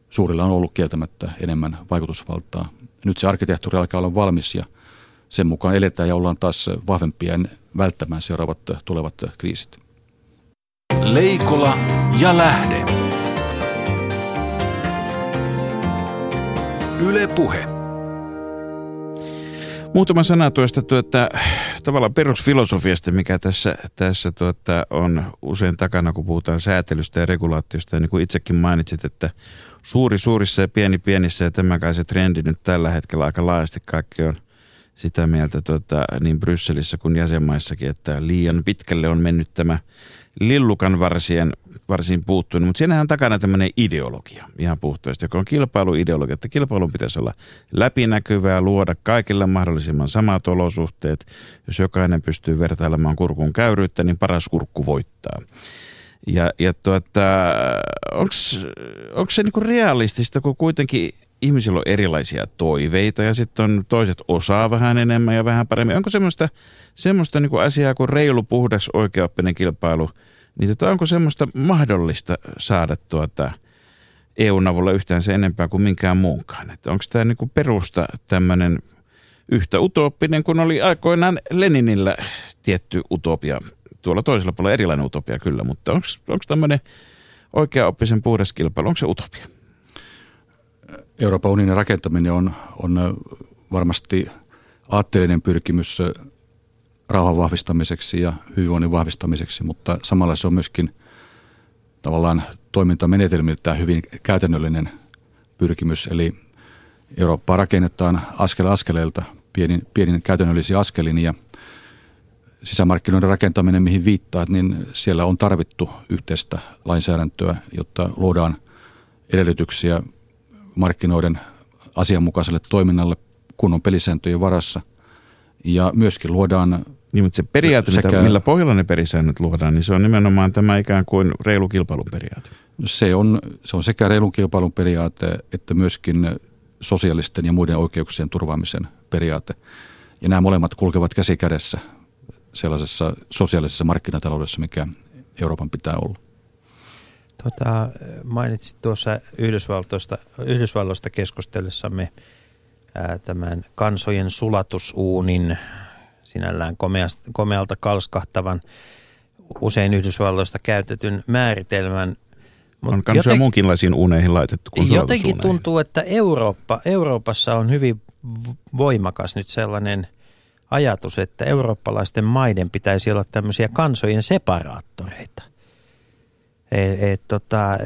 suurilla on ollut kieltämättä enemmän vaikutusvaltaa. Nyt se arkkitehtuuri alkaa olla valmis ja sen mukaan eletään ja ollaan taas vahvempia välttämään seuraavat tulevat kriisit. Leikola ja lähde. Yle Puhe. Muutama sana tuosta tuota, tavallaan perusfilosofiasta, mikä tässä, tässä tuota, on usein takana, kun puhutaan säätelystä ja regulaatiosta. Ja niin kuin itsekin mainitsit, että suuri suurissa ja pieni pienissä ja tämä kai se trendi nyt tällä hetkellä aika laajasti kaikki on sitä mieltä tuota, niin Brysselissä kuin jäsenmaissakin, että liian pitkälle on mennyt tämä lillukan varsien, varsin puuttunut, mutta siinähän on takana tämmöinen ideologia ihan puhtaasti, joka on kilpailuideologia, että kilpailun pitäisi olla läpinäkyvää, luoda kaikille mahdollisimman samat olosuhteet. Jos jokainen pystyy vertailemaan kurkun käyryyttä, niin paras kurkku voittaa. Ja, ja tuota, onko se niinku realistista, kun kuitenkin ihmisillä on erilaisia toiveita ja sitten on toiset osaa vähän enemmän ja vähän paremmin. Onko semmoista, semmoista niin kuin asiaa kuin reilu, puhdas, oikeaoppinen kilpailu, niin tota, onko semmoista mahdollista saada tuota EUn avulla yhtään se enempää kuin minkään muunkaan? Että onko tämä niin kuin perusta tämmöinen yhtä utooppinen kuin oli aikoinaan Leninillä tietty utopia. Tuolla toisella puolella erilainen utopia kyllä, mutta onko, tämmöinen oikeaoppisen puhdas kilpailu, onko se utopia? Euroopan unionin rakentaminen on, on varmasti aatteellinen pyrkimys rauhan vahvistamiseksi ja hyvinvoinnin vahvistamiseksi, mutta samalla se on myöskin tavallaan toimintamenetelmiltään hyvin käytännöllinen pyrkimys. Eli Eurooppaa rakennetaan askel askeleelta pienin, pienin käytännöllisiä askelin ja sisämarkkinoiden rakentaminen, mihin viittaat, niin siellä on tarvittu yhteistä lainsäädäntöä, jotta luodaan edellytyksiä markkinoiden asianmukaiselle toiminnalle kunnon pelisääntöjen varassa. Ja myöskin luodaan... Niin, mutta se periaate, sekä, mitä, millä pohjalla ne pelisäännöt luodaan, niin se on nimenomaan tämä ikään kuin reilu kilpailun periaate. Se on, se on sekä reilun kilpailun periaate, että myöskin sosiaalisten ja muiden oikeuksien turvaamisen periaate. Ja nämä molemmat kulkevat käsi kädessä sellaisessa sosiaalisessa markkinataloudessa, mikä Euroopan pitää olla. Tota, mainitsit tuossa Yhdysvaltoista, Yhdysvalloista keskustellessamme ää, tämän kansojen sulatusuunin sinällään komeasta, komealta kalskahtavan usein Yhdysvalloista käytetyn määritelmän. on kansoja jotenkin, muunkinlaisiin uuneihin laitettu kuin Jotenkin tuntuu, että Eurooppa, Euroopassa on hyvin voimakas nyt sellainen ajatus, että eurooppalaisten maiden pitäisi olla tämmöisiä kansojen separaattoreita – et, et, tota,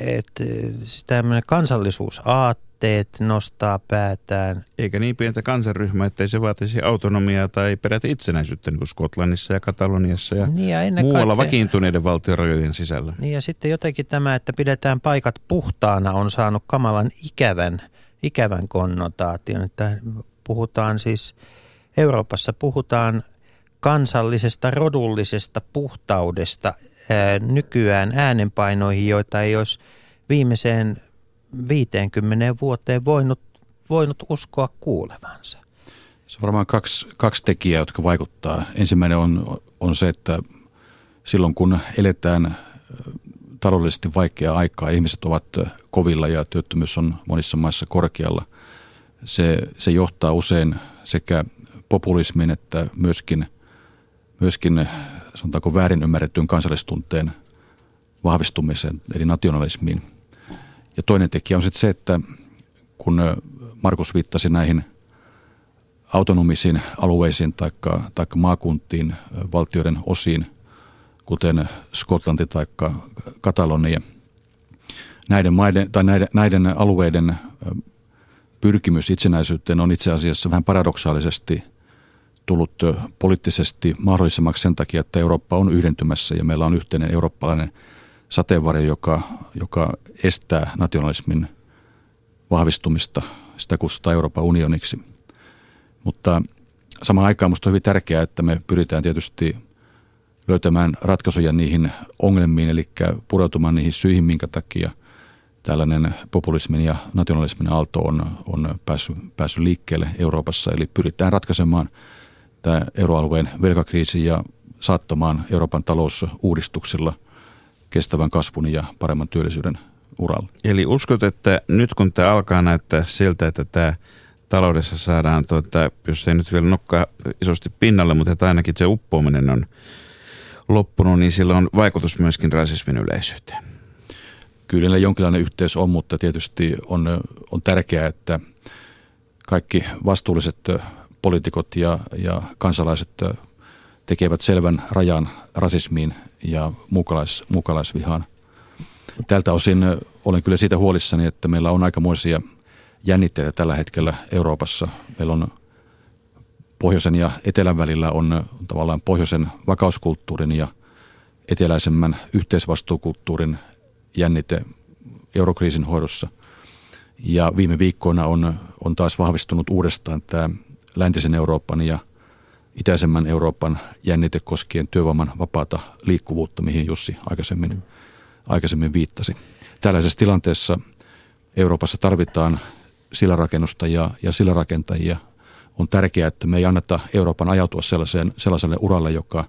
et, siis tämmöinen kansallisuusaatteet nostaa päätään. Eikä niin pientä kansanryhmää, ettei se vaatisi autonomiaa tai peräti itsenäisyyttä niin kuin Skotlannissa ja Kataloniassa ja, niin ja muualla kaikkea, vakiintuneiden valtiorajojen sisällä. Niin ja sitten jotenkin tämä, että pidetään paikat puhtaana on saanut kamalan ikävän, ikävän konnotaation, että puhutaan siis, Euroopassa puhutaan kansallisesta rodullisesta puhtaudesta nykyään äänenpainoihin, joita ei olisi viimeiseen 50 vuoteen voinut, voinut uskoa kuulevansa. Se on varmaan kaksi, kaksi tekijää, jotka vaikuttaa. Ensimmäinen on, on se, että silloin kun eletään taloudellisesti vaikeaa aikaa, ihmiset ovat kovilla ja työttömyys on monissa maissa korkealla, se, se johtaa usein sekä populismin että myöskin, myöskin sanotaanko väärin ymmärrettyyn kansallistunteen vahvistumiseen, eli nationalismiin. Ja toinen tekijä on sitten se, että kun Markus viittasi näihin autonomisiin alueisiin tai maakuntiin, valtioiden osiin, kuten Skotlanti tai Katalonia, näiden, maiden, tai näiden, näiden alueiden pyrkimys itsenäisyyteen on itse asiassa vähän paradoksaalisesti tullut poliittisesti mahdollisemmaksi sen takia, että Eurooppa on yhdentymässä ja meillä on yhteinen eurooppalainen sateenvarjo, joka, joka estää nationalismin vahvistumista. Sitä kutsutaan Euroopan unioniksi. Mutta samaan aikaan minusta on hyvin tärkeää, että me pyritään tietysti löytämään ratkaisuja niihin ongelmiin, eli pureutumaan niihin syihin, minkä takia tällainen populismin ja nationalismin aalto on, on päässyt, päässyt liikkeelle Euroopassa. Eli pyritään ratkaisemaan tämä euroalueen velkakriisi ja saattamaan Euroopan talousuudistuksilla kestävän kasvun ja paremman työllisyyden uralle. Eli uskot, että nyt kun tämä alkaa näyttää siltä, että tämä taloudessa saadaan, tuota, jos ei nyt vielä nokkaa isosti pinnalle, mutta että ainakin se uppoaminen on loppunut, niin sillä on vaikutus myöskin rasismin yleisyyteen. Kyllä jonkinlainen yhteys on, mutta tietysti on, on tärkeää, että kaikki vastuulliset poliitikot ja, ja kansalaiset tekevät selvän rajan rasismiin ja mukalais, mukalaisvihaan. Tältä osin olen kyllä siitä huolissani, että meillä on aikamoisia jännitteitä tällä hetkellä Euroopassa. Meillä on pohjoisen ja etelän välillä on tavallaan pohjoisen vakauskulttuurin ja eteläisemmän yhteisvastuukulttuurin jännite eurokriisin hoidossa. Ja viime viikkoina on, on taas vahvistunut uudestaan tämä läntisen Euroopan ja itäisemmän Euroopan jännite koskien työvoiman vapaata liikkuvuutta, mihin Jussi aikaisemmin, aikaisemmin viittasi. Tällaisessa tilanteessa Euroopassa tarvitaan silarakennusta ja, ja silarakentajia. On tärkeää, että me ei anneta Euroopan ajautua sellaiseen, sellaiselle uralle, joka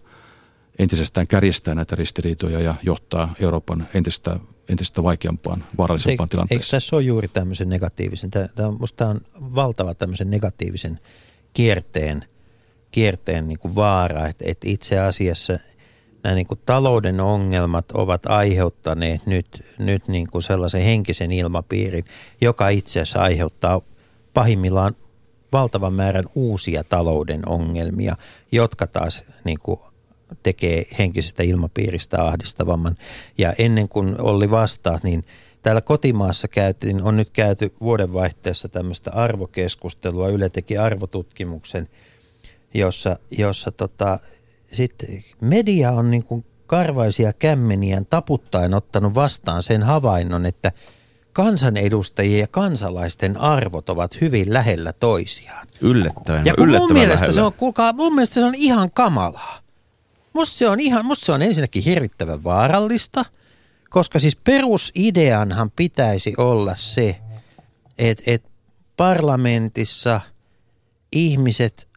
entisestään kärjistää näitä ristiriitoja ja johtaa Euroopan entistä, entistä vaikeampaan, vaarallisempaan Eik, tilanteeseen. Eikö tässä ole juuri tämmöisen negatiivisen, tämä, tämä, musta tämä on valtava tämmöisen negatiivisen kierteen, kierteen niin kuin vaara, että, että itse asiassa nämä niin kuin talouden ongelmat ovat aiheuttaneet nyt, nyt niin kuin sellaisen henkisen ilmapiirin, joka itse asiassa aiheuttaa pahimmillaan valtavan määrän uusia talouden ongelmia, jotka taas niin kuin tekee henkisestä ilmapiiristä ahdistavamman. Ja ennen kuin Olli vastaa, niin täällä kotimaassa käytiin, on nyt käyty vuodenvaihteessa tämmöistä arvokeskustelua. Yle teki arvotutkimuksen, jossa, jossa tota, sitten media on niin kuin karvaisia kämmeniään taputtaen ottanut vastaan sen havainnon, että kansanedustajien ja kansalaisten arvot ovat hyvin lähellä toisiaan. Yllättäen. Ja kun mun mielestä, lähellä. se on, kuulkaa, mun mielestä se on ihan kamalaa. Musta se on, ihan, musta se on ensinnäkin hirvittävän vaarallista, koska siis perusideanhan pitäisi olla se, että, että parlamentissa ihmiset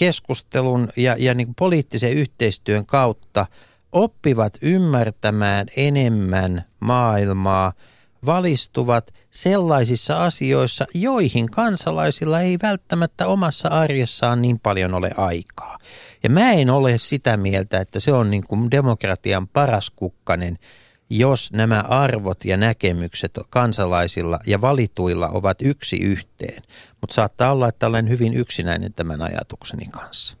keskustelun ja, ja niin poliittisen yhteistyön kautta oppivat ymmärtämään enemmän maailmaa, valistuvat sellaisissa asioissa, joihin kansalaisilla ei välttämättä omassa arjessaan niin paljon ole aikaa. Ja mä en ole sitä mieltä, että se on niin kuin demokratian paras kukkanen, jos nämä arvot ja näkemykset kansalaisilla ja valituilla ovat yksi yhteen. Mutta saattaa olla, että olen hyvin yksinäinen tämän ajatukseni kanssa.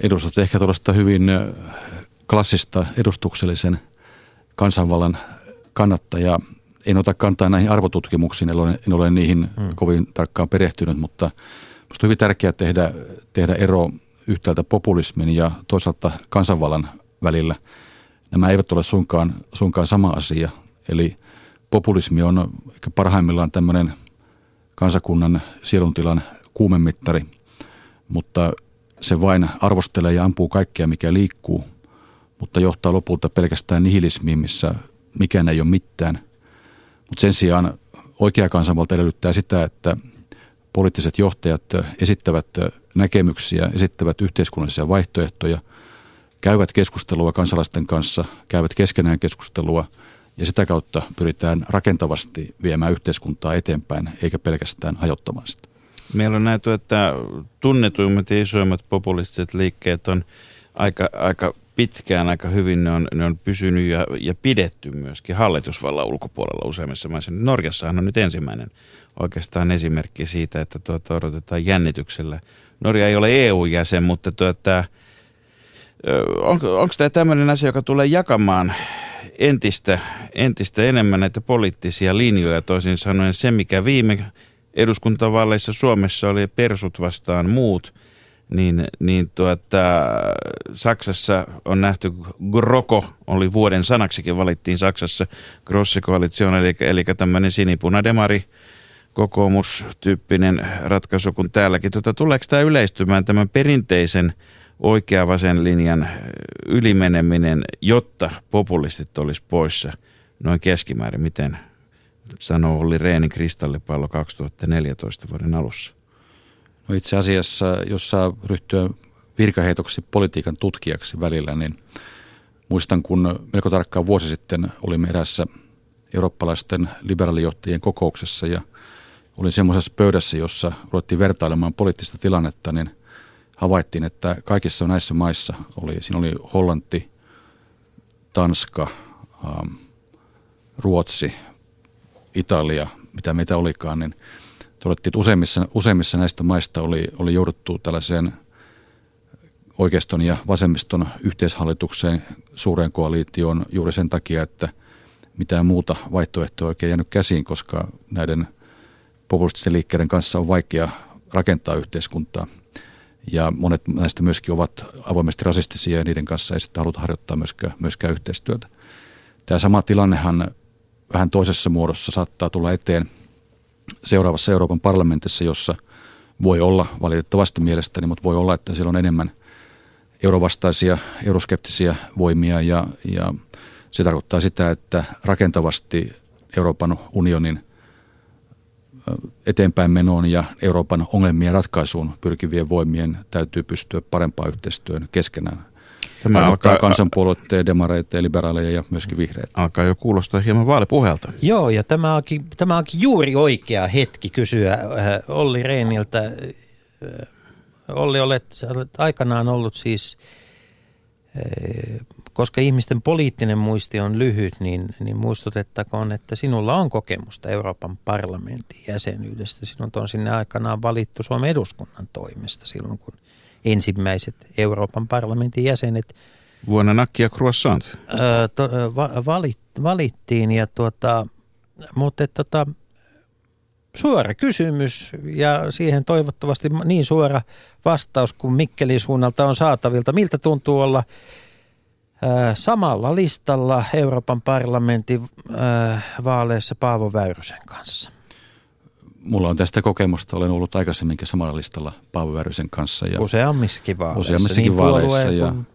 Edustat ehkä tuollaista hyvin klassista edustuksellisen kansanvallan kannattajaa. En ota kantaa näihin arvotutkimuksiin, en ole, en ole niihin hmm. kovin tarkkaan perehtynyt, mutta minusta on hyvin tärkeää tehdä, tehdä ero yhtäältä populismin ja toisaalta kansanvallan välillä – nämä eivät ole suinkaan, suinkaan sama asia. Eli populismi on ehkä parhaimmillaan tämmöinen kansakunnan sieluntilan kuumemittari, mutta se vain arvostelee ja ampuu kaikkea, mikä liikkuu, mutta johtaa lopulta pelkästään nihilismiin, missä mikään ei ole mitään. Mutta sen sijaan oikea kansanvalta edellyttää sitä, että poliittiset johtajat esittävät näkemyksiä, esittävät yhteiskunnallisia vaihtoehtoja – käyvät keskustelua kansalaisten kanssa, käyvät keskenään keskustelua ja sitä kautta pyritään rakentavasti viemään yhteiskuntaa eteenpäin eikä pelkästään hajottamaan sitä. Meillä on näitä, että tunnetuimmat ja isoimmat populistiset liikkeet on aika, aika pitkään aika hyvin ne on, ne on pysynyt ja, ja pidetty myöskin hallitusvallan ulkopuolella useimmissa maissa. Norjassahan on nyt ensimmäinen oikeastaan esimerkki siitä, että tuota odotetaan jännityksellä. Norja ei ole EU-jäsen, mutta tuota, on, onko tämä tämmöinen asia, joka tulee jakamaan entistä, entistä enemmän näitä poliittisia linjoja, toisin sanoen se, mikä viime eduskuntavaaleissa Suomessa oli persut vastaan muut – niin, niin tuota, Saksassa on nähty, Groko oli vuoden sanaksikin valittiin Saksassa, Grosse Koalition, eli, eli tämmöinen sinipunademari kokoomustyyppinen ratkaisu kuin täälläkin. Tuota, tuleeko tämä yleistymään tämän perinteisen oikea-vasen linjan ylimeneminen, jotta populistit olisi poissa noin keskimäärin, miten sanoo Olli Reenin kristallipallo 2014 vuoden alussa? No itse asiassa, jos saa ryhtyä virkaheitoksi politiikan tutkijaksi välillä, niin muistan, kun melko tarkkaan vuosi sitten olimme erässä eurooppalaisten liberaalijohtajien kokouksessa ja olin semmoisessa pöydässä, jossa ruvettiin vertailemaan poliittista tilannetta, niin havaittiin, että kaikissa näissä maissa oli, siinä oli Hollanti, Tanska, ähm, Ruotsi, Italia, mitä meitä olikaan, niin – todettiin, että useimmissa, useimmissa näistä maista oli, oli jouduttu tällaiseen oikeiston ja vasemmiston yhteishallitukseen suureen koalitioon juuri sen takia, että mitään muuta vaihtoehtoa oikein jäänyt käsiin, koska näiden populististen liikkeiden kanssa on vaikea rakentaa yhteiskuntaa. Ja monet näistä myöskin ovat avoimesti rasistisia ja niiden kanssa ei sitten haluta harjoittaa myöskään, myöskään yhteistyötä. Tämä sama tilannehan vähän toisessa muodossa saattaa tulla eteen – seuraavassa Euroopan parlamentissa, jossa voi olla valitettavasti mielestäni, mutta voi olla, että siellä on enemmän eurovastaisia, euroskeptisiä voimia ja, ja se tarkoittaa sitä, että rakentavasti Euroopan unionin eteenpäin menoon ja Euroopan ongelmien ratkaisuun pyrkivien voimien täytyy pystyä parempaan yhteistyön keskenään Tämä alkaa kansanpuolueiden, demareita, liberaaleja ja myöskin vihreitä. Alkaa jo kuulostaa hieman vaalipuheelta. Joo, ja tämä onkin, tämä onkin juuri oikea hetki kysyä äh, Olli Reiniltä. Äh, Olli, olet, olet aikanaan ollut siis, äh, koska ihmisten poliittinen muisti on lyhyt, niin, niin muistutettakoon, että sinulla on kokemusta Euroopan parlamentin jäsenyydestä. Sinut on sinne aikanaan valittu Suomen eduskunnan toimesta silloin, kun – ensimmäiset Euroopan parlamentin jäsenet. Vuonna nakkia croissant. Öö, to, va, valit, valittiin, ja tuota, mutta tota, suora kysymys ja siihen toivottavasti niin suora vastaus kuin Mikkelin suunnalta on saatavilta. Miltä tuntuu olla samalla listalla Euroopan parlamentin vaaleissa Paavo Väyrysen kanssa? mulla on tästä kokemusta, olen ollut aikaisemminkin samalla listalla Paavo Väyrysen kanssa. Ja useammissakin vaaleissa. Useammissakin niin vaaleissa ja, kun...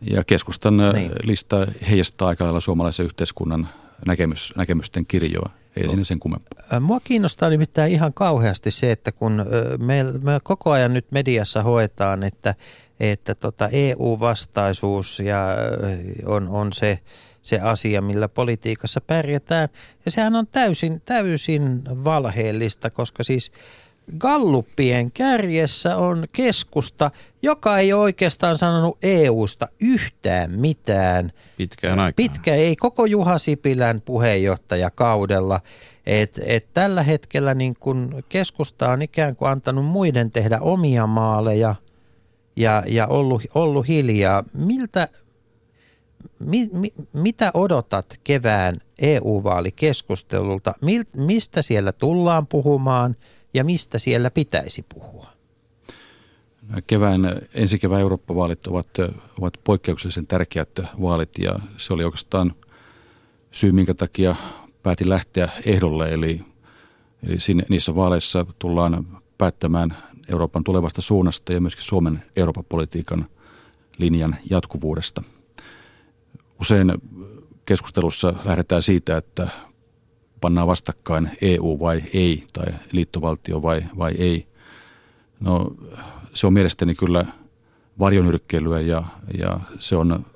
ja keskustan niin. lista heijastaa aika lailla suomalaisen yhteiskunnan näkemys, näkemysten kirjoa. Ei siinä sen kummempaa. Mua kiinnostaa nimittäin ihan kauheasti se, että kun me, me koko ajan nyt mediassa hoetaan, että, että tota EU-vastaisuus ja on, on se – se asia, millä politiikassa pärjätään. Ja sehän on täysin, täysin valheellista, koska siis Galluppien kärjessä on keskusta, joka ei ole oikeastaan sanonut EUsta yhtään mitään. Pitkään aikaan. Pitkä ei koko Juha Sipilän puheenjohtajakaudella. Et, et tällä hetkellä niin kun keskusta on ikään kuin antanut muiden tehdä omia maaleja ja, ja ollut, ollut hiljaa. Miltä, mi, mi, mitä odotat kevään EU-vaalikeskustelulta? Mil, mistä siellä tullaan puhumaan ja mistä siellä pitäisi puhua? Kevään, ensi kevään Eurooppa-vaalit ovat, ovat poikkeuksellisen tärkeät vaalit ja se oli oikeastaan syy, minkä takia päätin lähteä ehdolle. Eli, eli siinä, niissä vaaleissa tullaan päättämään Euroopan tulevasta suunnasta ja myöskin Suomen Euroopan politiikan linjan jatkuvuudesta – Usein keskustelussa lähdetään siitä, että pannaan vastakkain EU vai ei, tai liittovaltio vai, vai ei. No se on mielestäni kyllä varjonyrkkeilyä ja, ja se on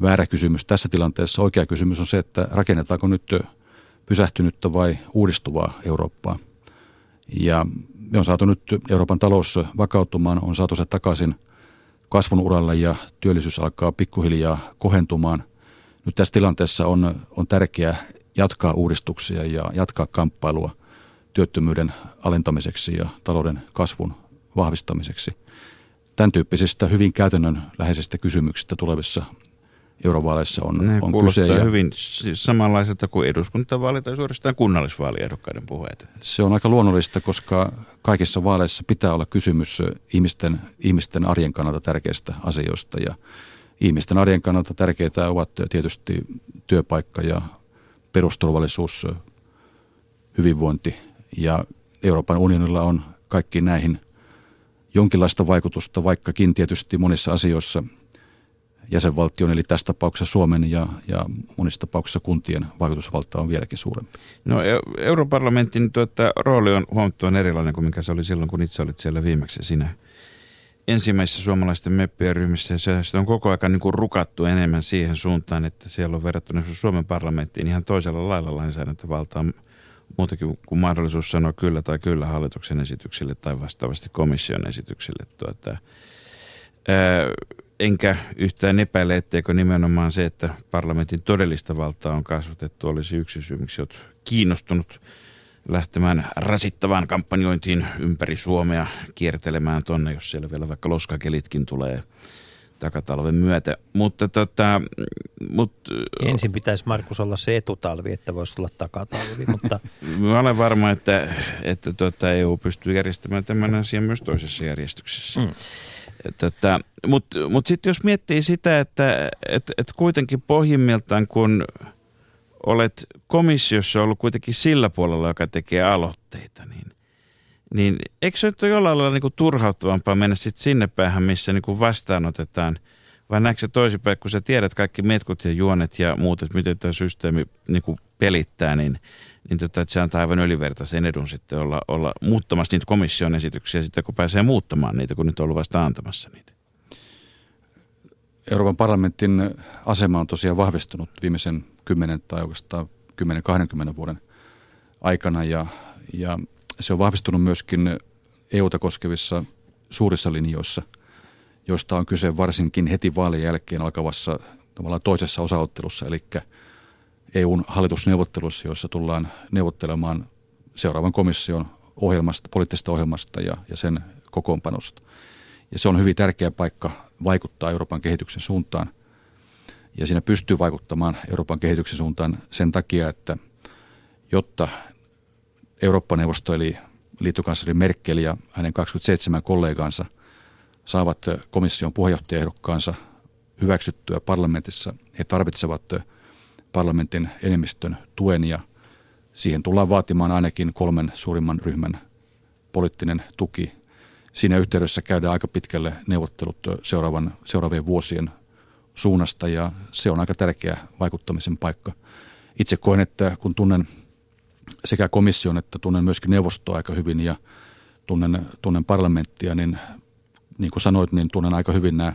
väärä kysymys tässä tilanteessa. Oikea kysymys on se, että rakennetaanko nyt pysähtynyttä vai uudistuvaa Eurooppaa. Ja me on saatu nyt Euroopan talous vakautumaan, on saatu se takaisin kasvun uralle ja työllisyys alkaa pikkuhiljaa kohentumaan. Nyt tässä tilanteessa on, on tärkeää jatkaa uudistuksia ja jatkaa kamppailua työttömyyden alentamiseksi ja talouden kasvun vahvistamiseksi. Tämän tyyppisistä hyvin käytännön läheisistä kysymyksistä tulevissa eurovaaleissa on, Ne on kyse. Ja hyvin siis samanlaiselta kuin eduskuntavaali tai suorastaan kunnallisvaaliehdokkaiden puheet. se on aika luonnollista, koska kaikissa vaaleissa pitää olla kysymys ihmisten, ihmisten arjen kannalta tärkeistä asioista. Ja ihmisten arjen kannalta tärkeitä ovat tietysti työpaikka ja perusturvallisuus, hyvinvointi. Ja Euroopan unionilla on kaikkiin näihin jonkinlaista vaikutusta, vaikkakin tietysti monissa asioissa jäsenvaltion, eli tässä tapauksessa Suomen ja, ja monissa tapauksissa kuntien vaikutusvalta on vieläkin suurempi. No e- europarlamentin tuota, rooli on huomattavan erilainen kuin mikä se oli silloin, kun itse olit siellä viimeksi sinä ensimmäisessä suomalaisten meppien ryhmissä. Ja se, on koko ajan niin kuin rukattu enemmän siihen suuntaan, että siellä on verrattuna Suomen parlamenttiin ihan toisella lailla lainsäädäntövaltaa muutakin kuin mahdollisuus sanoa kyllä tai kyllä hallituksen esityksille tai vastaavasti komission esityksille. Tuota, ää, enkä yhtään epäile, etteikö nimenomaan se, että parlamentin todellista valtaa on kasvatettu, olisi yksi syy, miksi olet kiinnostunut lähtemään rasittavaan kampanjointiin ympäri Suomea kiertelemään tonne, jos siellä vielä vaikka loskakelitkin tulee takatalven myötä. Mutta tota, mut, Ensin pitäisi Markus olla se etutalvi, että voisi tulla takatalvi, mutta [LAUGHS] mä olen varma, että, että tota EU pystyy järjestämään tämän asian myös toisessa järjestyksessä. Mm. Tota, Mutta mut sitten jos miettii sitä, että et, et kuitenkin pohjimmiltaan kun olet komissiossa ollut kuitenkin sillä puolella, joka tekee aloitteita, niin, niin eikö se nyt ole jollain lailla niin turhauttavampaa mennä sitten sinne päähän, missä niin vastaanotetaan, vai näetkö se toisinpäin, kun sä tiedät kaikki metkut ja juonet ja muut, että miten tämä systeemi niin pelittää, niin, niin tota, että se antaa aivan ylivertaisen edun sitten olla, olla muuttamassa niitä komission esityksiä sitten, kun pääsee muuttamaan niitä, kun nyt on ollut vasta antamassa niitä. Euroopan parlamentin asema on tosiaan vahvistunut viimeisen 10 tai oikeastaan 10-20 vuoden aikana ja, ja se on vahvistunut myöskin EUta koskevissa suurissa linjoissa, josta on kyse varsinkin heti vaalien jälkeen alkavassa tavallaan toisessa osaottelussa, eli EUn hallitusneuvottelussa, joissa tullaan neuvottelemaan seuraavan komission ohjelmasta, poliittisesta ohjelmasta ja, ja sen kokoonpanosta. Ja se on hyvin tärkeä paikka vaikuttaa Euroopan kehityksen suuntaan. Ja siinä pystyy vaikuttamaan Euroopan kehityksen suuntaan sen takia, että jotta Eurooppa-neuvosto eli liittokansleri Merkel ja hänen 27 kollegaansa saavat komission puheenjohtajaehdokkaansa hyväksyttyä parlamentissa, he tarvitsevat parlamentin enemmistön tuen ja siihen tullaan vaatimaan ainakin kolmen suurimman ryhmän poliittinen tuki. Siinä yhteydessä käydään aika pitkälle neuvottelut seuraavan, seuraavien vuosien suunnasta ja se on aika tärkeä vaikuttamisen paikka. Itse koen, että kun tunnen sekä komission että tunnen myöskin neuvostoa aika hyvin ja tunnen, tunnen parlamenttia, niin niin kuin sanoit, niin tunnen aika hyvin nämä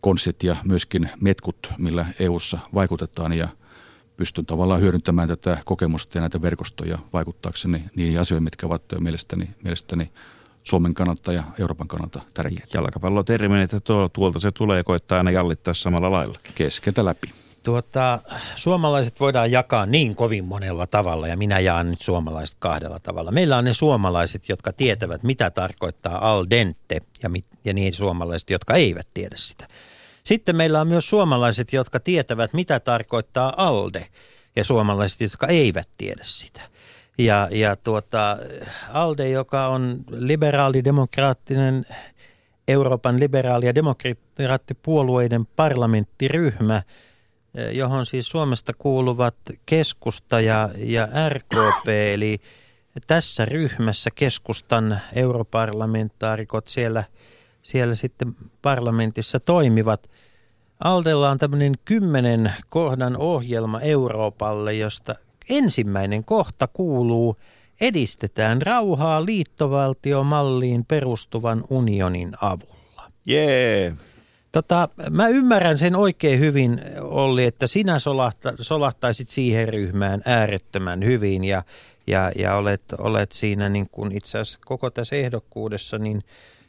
konstit ja myöskin metkut, millä EUssa vaikutetaan ja pystyn tavallaan hyödyntämään tätä kokemusta ja näitä verkostoja vaikuttaakseni niihin asioihin, mitkä ovat mielestäni, mielestäni Suomen kannalta ja Euroopan kannalta tärkeitä. Jalkapallo termi, että tuo, tuolta se tulee ja koittaa aina jallittaa samalla lailla. Keskeltä läpi. Tuota, suomalaiset voidaan jakaa niin kovin monella tavalla ja minä jaan nyt suomalaiset kahdella tavalla. Meillä on ne suomalaiset, jotka tietävät, mitä tarkoittaa al dente ja, mit, ja niin suomalaiset, jotka eivät tiedä sitä. Sitten meillä on myös suomalaiset, jotka tietävät, mitä tarkoittaa ALDE ja suomalaiset, jotka eivät tiedä sitä. Ja, ja tuota, ALDE, joka on liberaalidemokraattinen Euroopan liberaali- ja demokraattipuolueiden parlamenttiryhmä, johon siis Suomesta kuuluvat keskusta ja, ja RKP, eli tässä ryhmässä keskustan europarlamentaarikot siellä, siellä sitten parlamentissa toimivat. Aldella on tämmöinen kymmenen kohdan ohjelma Euroopalle, josta ensimmäinen kohta kuuluu edistetään rauhaa liittovaltiomalliin perustuvan unionin avulla. Jee! Yeah. Tota, mä ymmärrän sen oikein hyvin, Olli, että sinä solahta, solahtaisit siihen ryhmään äärettömän hyvin ja, ja, ja olet, olet siinä niin kuin itse asiassa koko tässä ehdokkuudessa niin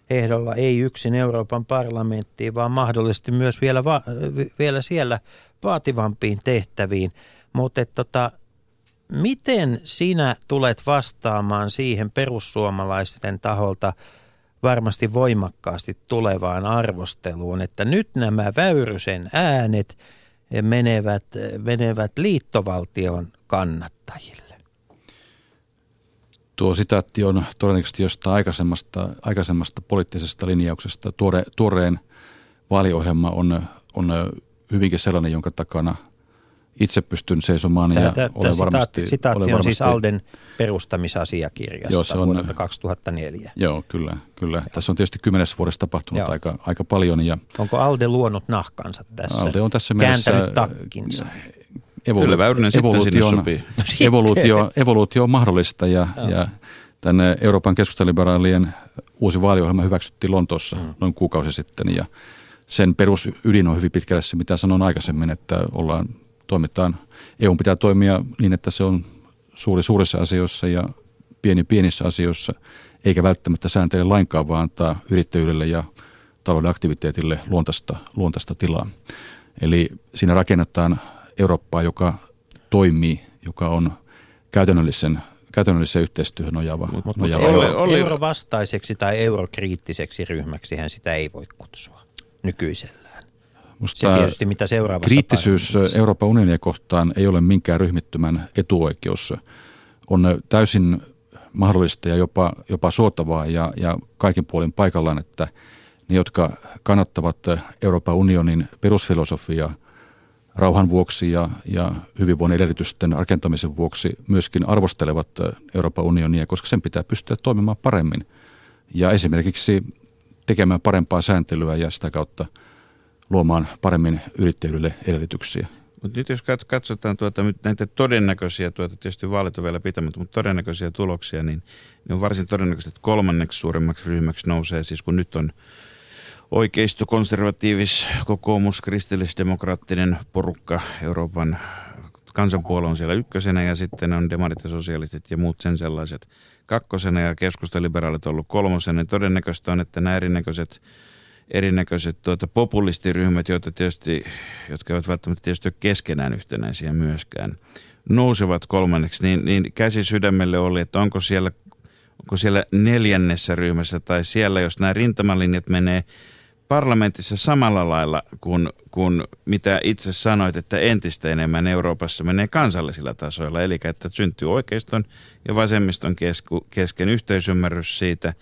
ehdolla ei yksin Euroopan parlamenttiin, vaan mahdollisesti myös vielä, va, vielä siellä vaativampiin tehtäviin. Mutta tota, miten sinä tulet vastaamaan siihen perussuomalaisten taholta varmasti voimakkaasti tulevaan arvosteluun, että nyt nämä Väyrysen äänet menevät, menevät liittovaltion kannattajille? Tuo sitaatti on todennäköisesti jostain aikaisemmasta, aikaisemmasta poliittisesta linjauksesta. Tuore, tuoreen vaaliohjelma on, on hyvinkin sellainen, jonka takana itse pystyn seisomaan tämä, ja tämä, olen sitaatti, varmasti... Sitaatti olen on varmasti, siis Alden perustamisasiakirjasta Joo, se on- vuodelta 2004. Joo, kyllä, kyllä. Tässä on tietysti kymmenessä vuodessa tapahtunut Joo. aika, aika paljon ja Onko Alde luonut nahkansa tässä? Alde on tässä mielessä... Kääntänyt takkinsa. Evolu- Kyllä Väyrynen sitten sinne evoluutio on- sopii. [LAUGHS] Evoluutio, evoluutio on mahdollista ja, ja tänne Euroopan keskustaliberaalien uusi vaaliohjelma hyväksyttiin Lontoossa mm. noin kuukausi sitten ja sen perusydin on hyvin pitkälle se, mitä sanoin aikaisemmin, että ollaan, toimitaan, EU pitää toimia niin, että se on suuri suurissa asioissa ja pieni pienissä asioissa, eikä välttämättä sääntele lainkaan, vaan antaa yrittäjyydelle ja talouden aktiviteetille luontaista, luontaista tilaa. Eli siinä rakennetaan Eurooppaa, joka toimii, joka on käytännöllisen, käytännölliseen yhteistyöhön nojaava. Nojaava euro, Oli- oli- eurovastaiseksi tai eurokriittiseksi ryhmäksi hän sitä ei voi kutsua nykyisellään. Musta Se tietysti mitä seuraavassa kriittisyys. Euroopan unionia kohtaan ei ole minkään ryhmittymän etuoikeus. On täysin mahdollista ja jopa, jopa suotavaa ja, ja kaikin puolin paikallaan, että ne, jotka kannattavat Euroopan unionin perusfilosofiaa rauhan vuoksi ja, ja hyvinvoinnin edellytysten rakentamisen vuoksi myöskin arvostelevat Euroopan unionia, koska sen pitää pystyä toimimaan paremmin ja esimerkiksi tekemään parempaa sääntelyä ja sitä kautta luomaan paremmin yrittäjyydelle edellytyksiä. Mutta nyt jos kat- katsotaan tuota, nyt näitä todennäköisiä, tuota, tietysti vaalit on vielä pitämättä, mutta todennäköisiä tuloksia, niin, niin on varsin todennäköistä, että kolmanneksi suurimmaksi ryhmäksi nousee, siis kun nyt on oikeisto, konservatiivis, kokoomus, kristillisdemokraattinen porukka, Euroopan kansanpuolue on siellä ykkösenä ja sitten on demarit ja sosialistit ja muut sen sellaiset kakkosena ja keskustaliberaalit on ollut kolmosena. Todennäköistä on, että nämä erinäköiset erinäköiset tuota, populistiryhmät, joita tietysti, jotka eivät välttämättä tietysti ole keskenään yhtenäisiä myöskään, nousevat kolmanneksi, niin, niin käsi sydämelle oli, että onko siellä, onko siellä neljännessä ryhmässä tai siellä, jos nämä rintamalinjat menee parlamentissa samalla lailla kuin, kuin mitä itse sanoit, että entistä enemmän Euroopassa menee kansallisilla tasoilla, eli että syntyy oikeiston ja vasemmiston kesku, kesken yhteisymmärrys siitä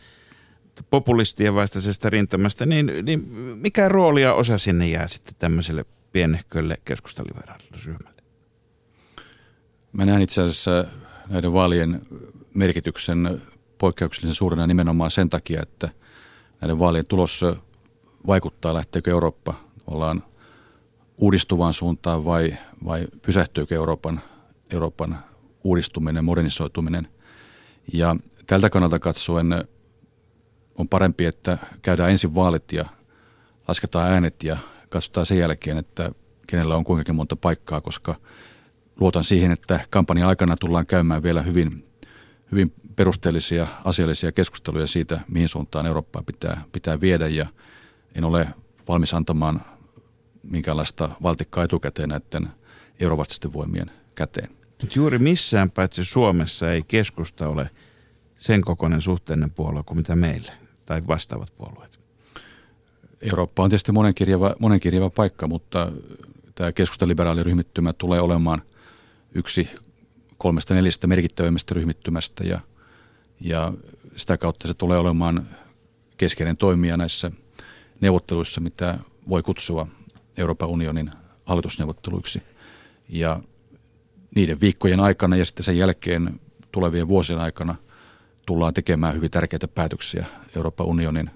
populistien vastaisesta rintamasta, niin, niin mikä rooli ja osa sinne jää sitten tämmöiselle pienehkölle keskustaliberaaliselle ryhmälle? Mä näen itse asiassa näiden vaalien merkityksen poikkeuksellisen suurena nimenomaan sen takia, että näiden vaalien tulos vaikuttaa, lähteekö Eurooppa ollaan uudistuvaan suuntaan vai, vai pysähtyykö Euroopan, Euroopan uudistuminen, modernisoituminen. Ja tältä kannalta katsoen on parempi, että käydään ensin vaalit ja lasketaan äänet ja katsotaan sen jälkeen, että kenellä on kuinka monta paikkaa, koska luotan siihen, että kampanjan aikana tullaan käymään vielä hyvin, hyvin perusteellisia asiallisia keskusteluja siitä, mihin suuntaan Eurooppaa pitää, pitää viedä ja en ole valmis antamaan minkäänlaista valtikkaa etukäteen näiden eurovastaisten voimien käteen. Mut juuri missään paitsi Suomessa ei keskusta ole sen kokoinen suhteellinen puolue kuin mitä meillä tai vastaavat puolueet. Eurooppa on tietysti monenkirjava, monenkirjava paikka, mutta tämä keskustaliberaaliryhmittymä tulee olemaan yksi kolmesta neljästä merkittävimmästä ryhmittymästä ja, ja sitä kautta se tulee olemaan keskeinen toimija näissä neuvotteluissa, mitä voi kutsua Euroopan unionin hallitusneuvotteluiksi. Ja niiden viikkojen aikana ja sitten sen jälkeen tulevien vuosien aikana tullaan tekemään hyvin tärkeitä päätöksiä Euroopan unionin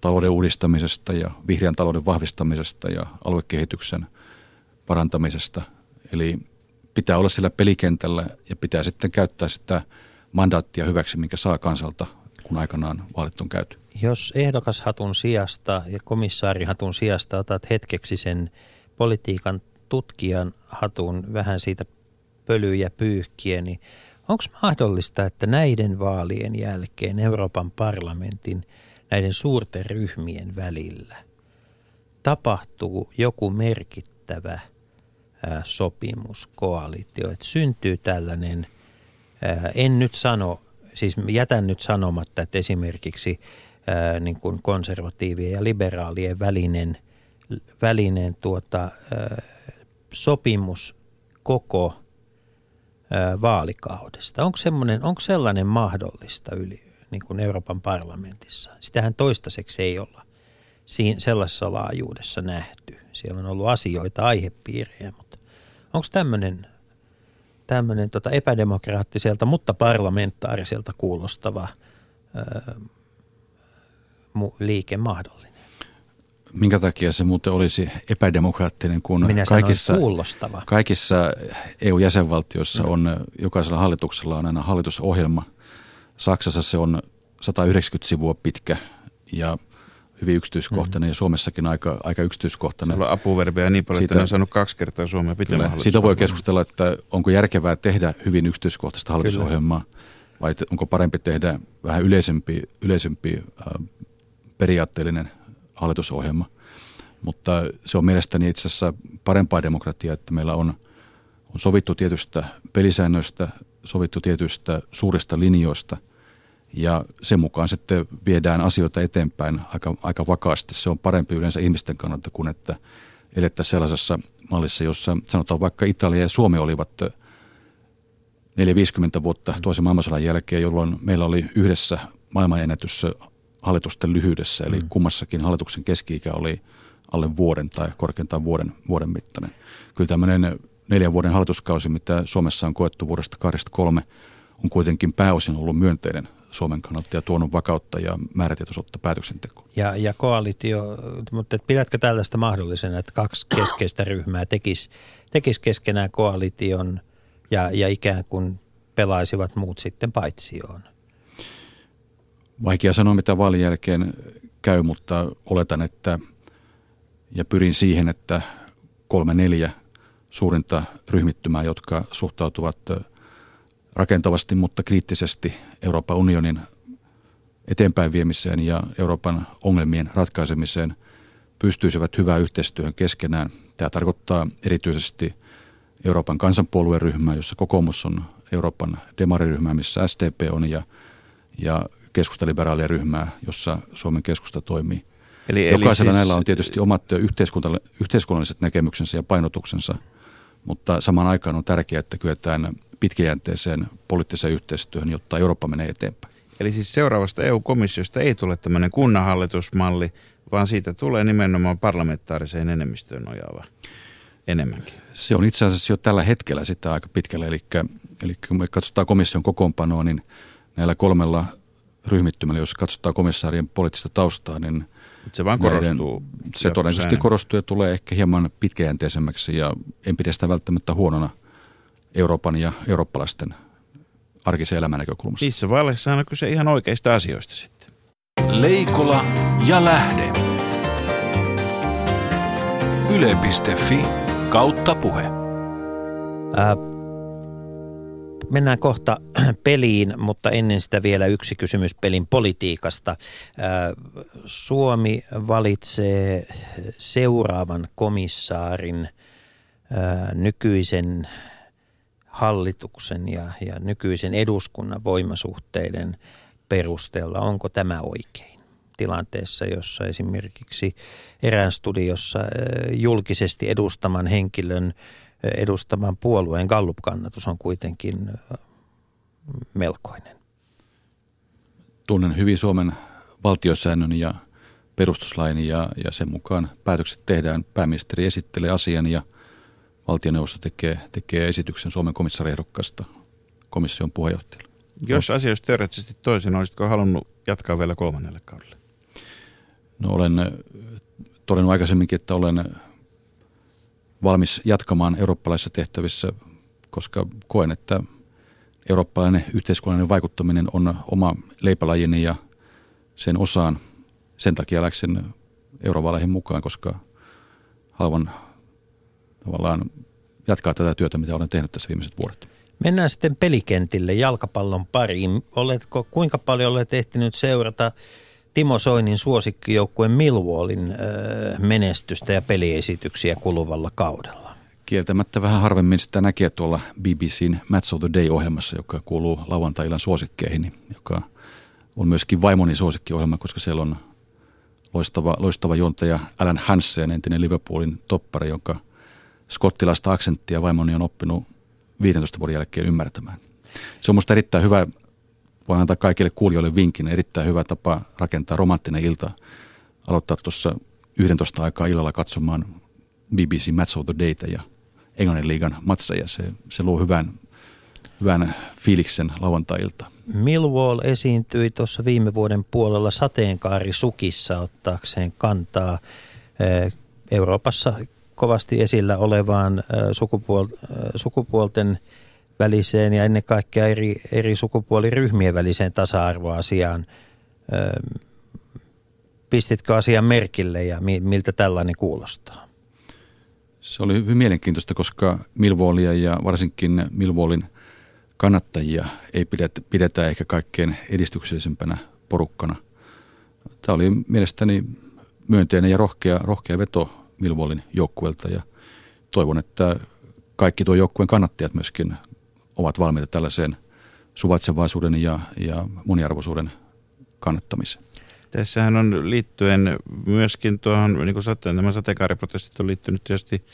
talouden uudistamisesta ja vihreän talouden vahvistamisesta ja aluekehityksen parantamisesta. Eli pitää olla sillä pelikentällä ja pitää sitten käyttää sitä mandaattia hyväksi, minkä saa kansalta, kun aikanaan vaalit on käyty. Jos ehdokashatun sijasta ja komissaarihatun sijasta otat hetkeksi sen politiikan tutkijan hatun vähän siitä pölyjä pyyhkiä, niin Onko mahdollista, että näiden vaalien jälkeen Euroopan parlamentin näiden suurten ryhmien välillä tapahtuu joku merkittävä sopimus, koalitio, että syntyy tällainen, en nyt sano, siis jätän nyt sanomatta, että esimerkiksi ää, niin kuin konservatiivien ja liberaalien välinen, välinen tuota, ää, sopimus koko vaalikaudesta. Onko, onko sellainen mahdollista yli niin kuin Euroopan parlamentissa? Sitähän toistaiseksi ei olla siinä, sellaisessa laajuudessa nähty. Siellä on ollut asioita, aihepiirejä, mutta onko tämmöinen tämmöinen tota epädemokraattiselta, mutta parlamentaariselta kuulostava ää, liike mahdollinen? minkä takia se muuten olisi epädemokraattinen, kun Minä kaikissa, kuulostava. kaikissa EU-jäsenvaltioissa on, jokaisella hallituksella on aina hallitusohjelma. Saksassa se on 190 sivua pitkä ja hyvin yksityiskohtainen mm. ja Suomessakin aika, aika yksityiskohtainen. Sulla on apuverbeja niin paljon, siitä, että ne on saanut kaksi kertaa Suomea pitemmän Siitä voi keskustella, että onko järkevää tehdä hyvin yksityiskohtaista hallitusohjelmaa kyllä. vai onko parempi tehdä vähän yleisempi, yleisempi äh, periaatteellinen hallitusohjelma. Mutta se on mielestäni itse asiassa parempaa demokratiaa, että meillä on, on sovittu tietystä pelisäännöistä, sovittu tietystä suurista linjoista ja sen mukaan sitten viedään asioita eteenpäin aika, aika vakaasti. Se on parempi yleensä ihmisten kannalta kuin että elettäisiin sellaisessa mallissa, jossa sanotaan vaikka Italia ja Suomi olivat 4-50 vuotta toisen maailmansodan jälkeen, jolloin meillä oli yhdessä maailmanennätys hallitusten lyhyydessä, eli mm. kummassakin hallituksen keski-ikä oli alle vuoden tai korkeintaan vuoden, vuoden mittainen. Kyllä tämmöinen neljän vuoden hallituskausi, mitä Suomessa on koettu vuodesta 2003, on kuitenkin pääosin ollut myönteinen Suomen kannalta ja tuonut vakautta ja määrätietoisuutta päätöksentekoon. Ja, ja koalitio, mutta pidätkö tällaista mahdollisena, että kaksi keskeistä ryhmää tekisi tekis keskenään koalition ja, ja ikään kuin pelaisivat muut sitten paitsioon? Vaikea sanoa, mitä vaalin jälkeen käy, mutta oletan, että ja pyrin siihen, että kolme neljä suurinta ryhmittymää, jotka suhtautuvat rakentavasti, mutta kriittisesti Euroopan unionin eteenpäin viemiseen ja Euroopan ongelmien ratkaisemiseen pystyisivät hyvää yhteistyöhön keskenään. Tämä tarkoittaa erityisesti Euroopan kansanpuolueryhmää, jossa kokoomus on Euroopan demariryhmä, missä SDP on ja, ja keskustaliberaalia ryhmää, jossa Suomen keskusta toimii. Eli, Jokaisella eli siis... näillä on tietysti omat yhteiskunnalliset näkemyksensä ja painotuksensa, mutta samaan aikaan on tärkeää, että kyetään pitkäjänteiseen poliittiseen yhteistyöhön, jotta Eurooppa menee eteenpäin. Eli siis seuraavasta EU-komissiosta ei tule tämmöinen kunnanhallitusmalli, vaan siitä tulee nimenomaan parlamentaariseen enemmistöön nojaava enemmänkin. Se on itse asiassa jo tällä hetkellä sitä aika pitkälle, eli, eli kun me katsotaan komission kokoonpanoa, niin näillä kolmella ryhmittymällä, jos katsotaan komissaarien poliittista taustaa, niin se vaan korostuu. Näiden, se todennäköisesti korostuu ja tulee ehkä hieman pitkäjänteisemmäksi ja en pidä sitä välttämättä huonona Euroopan ja eurooppalaisten arkisen elämän näkökulmasta. Missä vaiheessa on kyse ihan oikeista asioista sitten. Leikola ja lähde. Yle.fi kautta puhe. Ää, mennään kohta [CLEARS THROAT] peliin, mutta ennen sitä vielä yksi kysymys pelin politiikasta. Suomi valitsee seuraavan komissaarin nykyisen hallituksen ja, ja nykyisen eduskunnan voimasuhteiden perusteella. Onko tämä oikein? tilanteessa, jossa esimerkiksi erään studiossa julkisesti edustaman henkilön edustaman puolueen Gallup-kannatus on kuitenkin melkoinen. Tunnen hyvin Suomen valtiosäännön ja perustuslain ja, ja sen mukaan päätökset tehdään. Pääministeri esittelee asian ja valtioneuvosto tekee, tekee esityksen Suomen komissariehdokkaasta komission puheenjohtajalle. Jos no. asia olisi teoreettisesti toisin, olisitko halunnut jatkaa vielä kolmannelle kaudelle? No olen todennut aikaisemminkin, että olen valmis jatkamaan eurooppalaisissa tehtävissä, koska koen, että eurooppalainen yhteiskunnallinen vaikuttaminen on oma leipälajini ja sen osaan. Sen takia läksin eurovaaleihin mukaan, koska haluan tavallaan jatkaa tätä työtä, mitä olen tehnyt tässä viimeiset vuodet. Mennään sitten pelikentille jalkapallon pariin. Oletko, kuinka paljon olet ehtinyt seurata Timo Soinin suosikkijoukkueen Millwallin menestystä ja peliesityksiä kuluvalla kaudella? Kieltämättä vähän harvemmin sitä näkee tuolla BBCn Match of the Day-ohjelmassa, joka kuuluu lauantai suosikkeihin, joka on myöskin vaimoni suosikkiohjelma, koska siellä on loistava, loistava juontaja Alan Hansen, entinen Liverpoolin toppari, joka skottilaista aksenttia vaimoni on oppinut 15 vuoden jälkeen ymmärtämään. Se on minusta erittäin hyvä, voin antaa kaikille kuulijoille vinkin, erittäin hyvä tapa rakentaa romanttinen ilta, aloittaa tuossa 11 aikaa illalla katsomaan BBC Match of the Data ja Englannin liigan matseja. Se, se luo hyvän, hyvän fiiliksen lauantai-iltaan. Millwall esiintyi tuossa viime vuoden puolella sateenkaarisukissa ottaakseen kantaa eh, Euroopassa kovasti esillä olevaan eh, sukupuol- eh, sukupuolten väliseen ja ennen kaikkea eri, eri sukupuoliryhmien väliseen tasa-arvoasiaan. Pistitkö asian merkille ja miltä tällainen kuulostaa? Se oli hyvin mielenkiintoista, koska Milvoolia ja varsinkin Milvoolin kannattajia ei pidetä, pidetä ehkä kaikkein edistyksellisempänä porukkana. Tämä oli mielestäni myönteinen ja rohkea, rohkea veto Milvoolin joukkueelta ja toivon, että kaikki tuo joukkueen kannattajat myöskin ovat valmiita tällaiseen suvaitsevaisuuden ja, ja moniarvoisuuden kannattamiseen. Tässähän on liittyen myöskin tuohon, niin kuin sate, nämä sateenkaariprotestit on liittynyt tietysti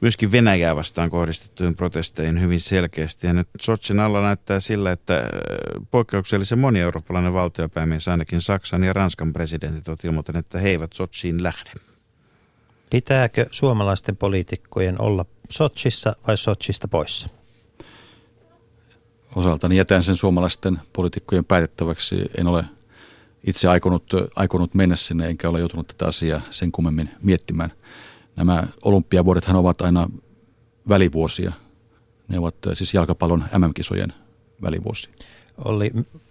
myöskin Venäjää vastaan kohdistettuihin protesteihin hyvin selkeästi. Ja nyt Sotsin alla näyttää sillä, että äh, poikkeuksellisen moni eurooppalainen valtiopäämies, ainakin Saksan ja Ranskan presidentit, ovat ilmoittaneet, että he eivät Sotsiin lähde. Pitääkö suomalaisten poliitikkojen olla Sotsissa vai Sotsista poissa? Osaltani jätän sen suomalaisten poliitikkojen päätettäväksi. En ole itse aikonut, aikonut mennä sinne, enkä ole joutunut tätä asiaa sen kummemmin miettimään. Nämä olympiavuodethan ovat aina välivuosia. Ne ovat siis jalkapallon MM-kisojen välivuosia. Oli,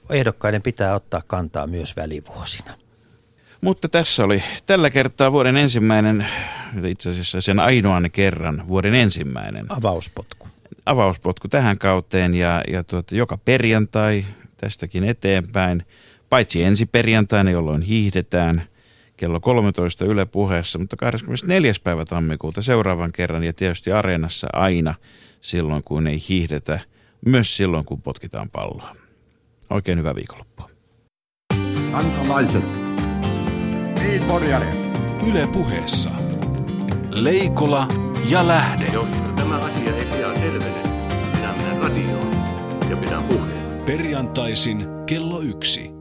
ehdokkaiden pitää ottaa kantaa myös välivuosina. Mutta tässä oli tällä kertaa vuoden ensimmäinen, itse asiassa sen ainoan kerran vuoden ensimmäinen. Avauspotku. Avauspotku tähän kauteen ja, ja tuota, joka perjantai tästäkin eteenpäin paitsi ensi perjantaina, jolloin hiihdetään kello 13 Yle puheessa, mutta 24. päivä tammikuuta seuraavan kerran ja tietysti areenassa aina silloin, kun ei hiihdetä, myös silloin, kun potkitaan palloa. Oikein hyvää viikonloppua. Kansalaiset. Yle puheessa. Leikola ja Lähde. Jos tämä asia ei pian selvene, radioon ja pidän puheen. Perjantaisin kello yksi.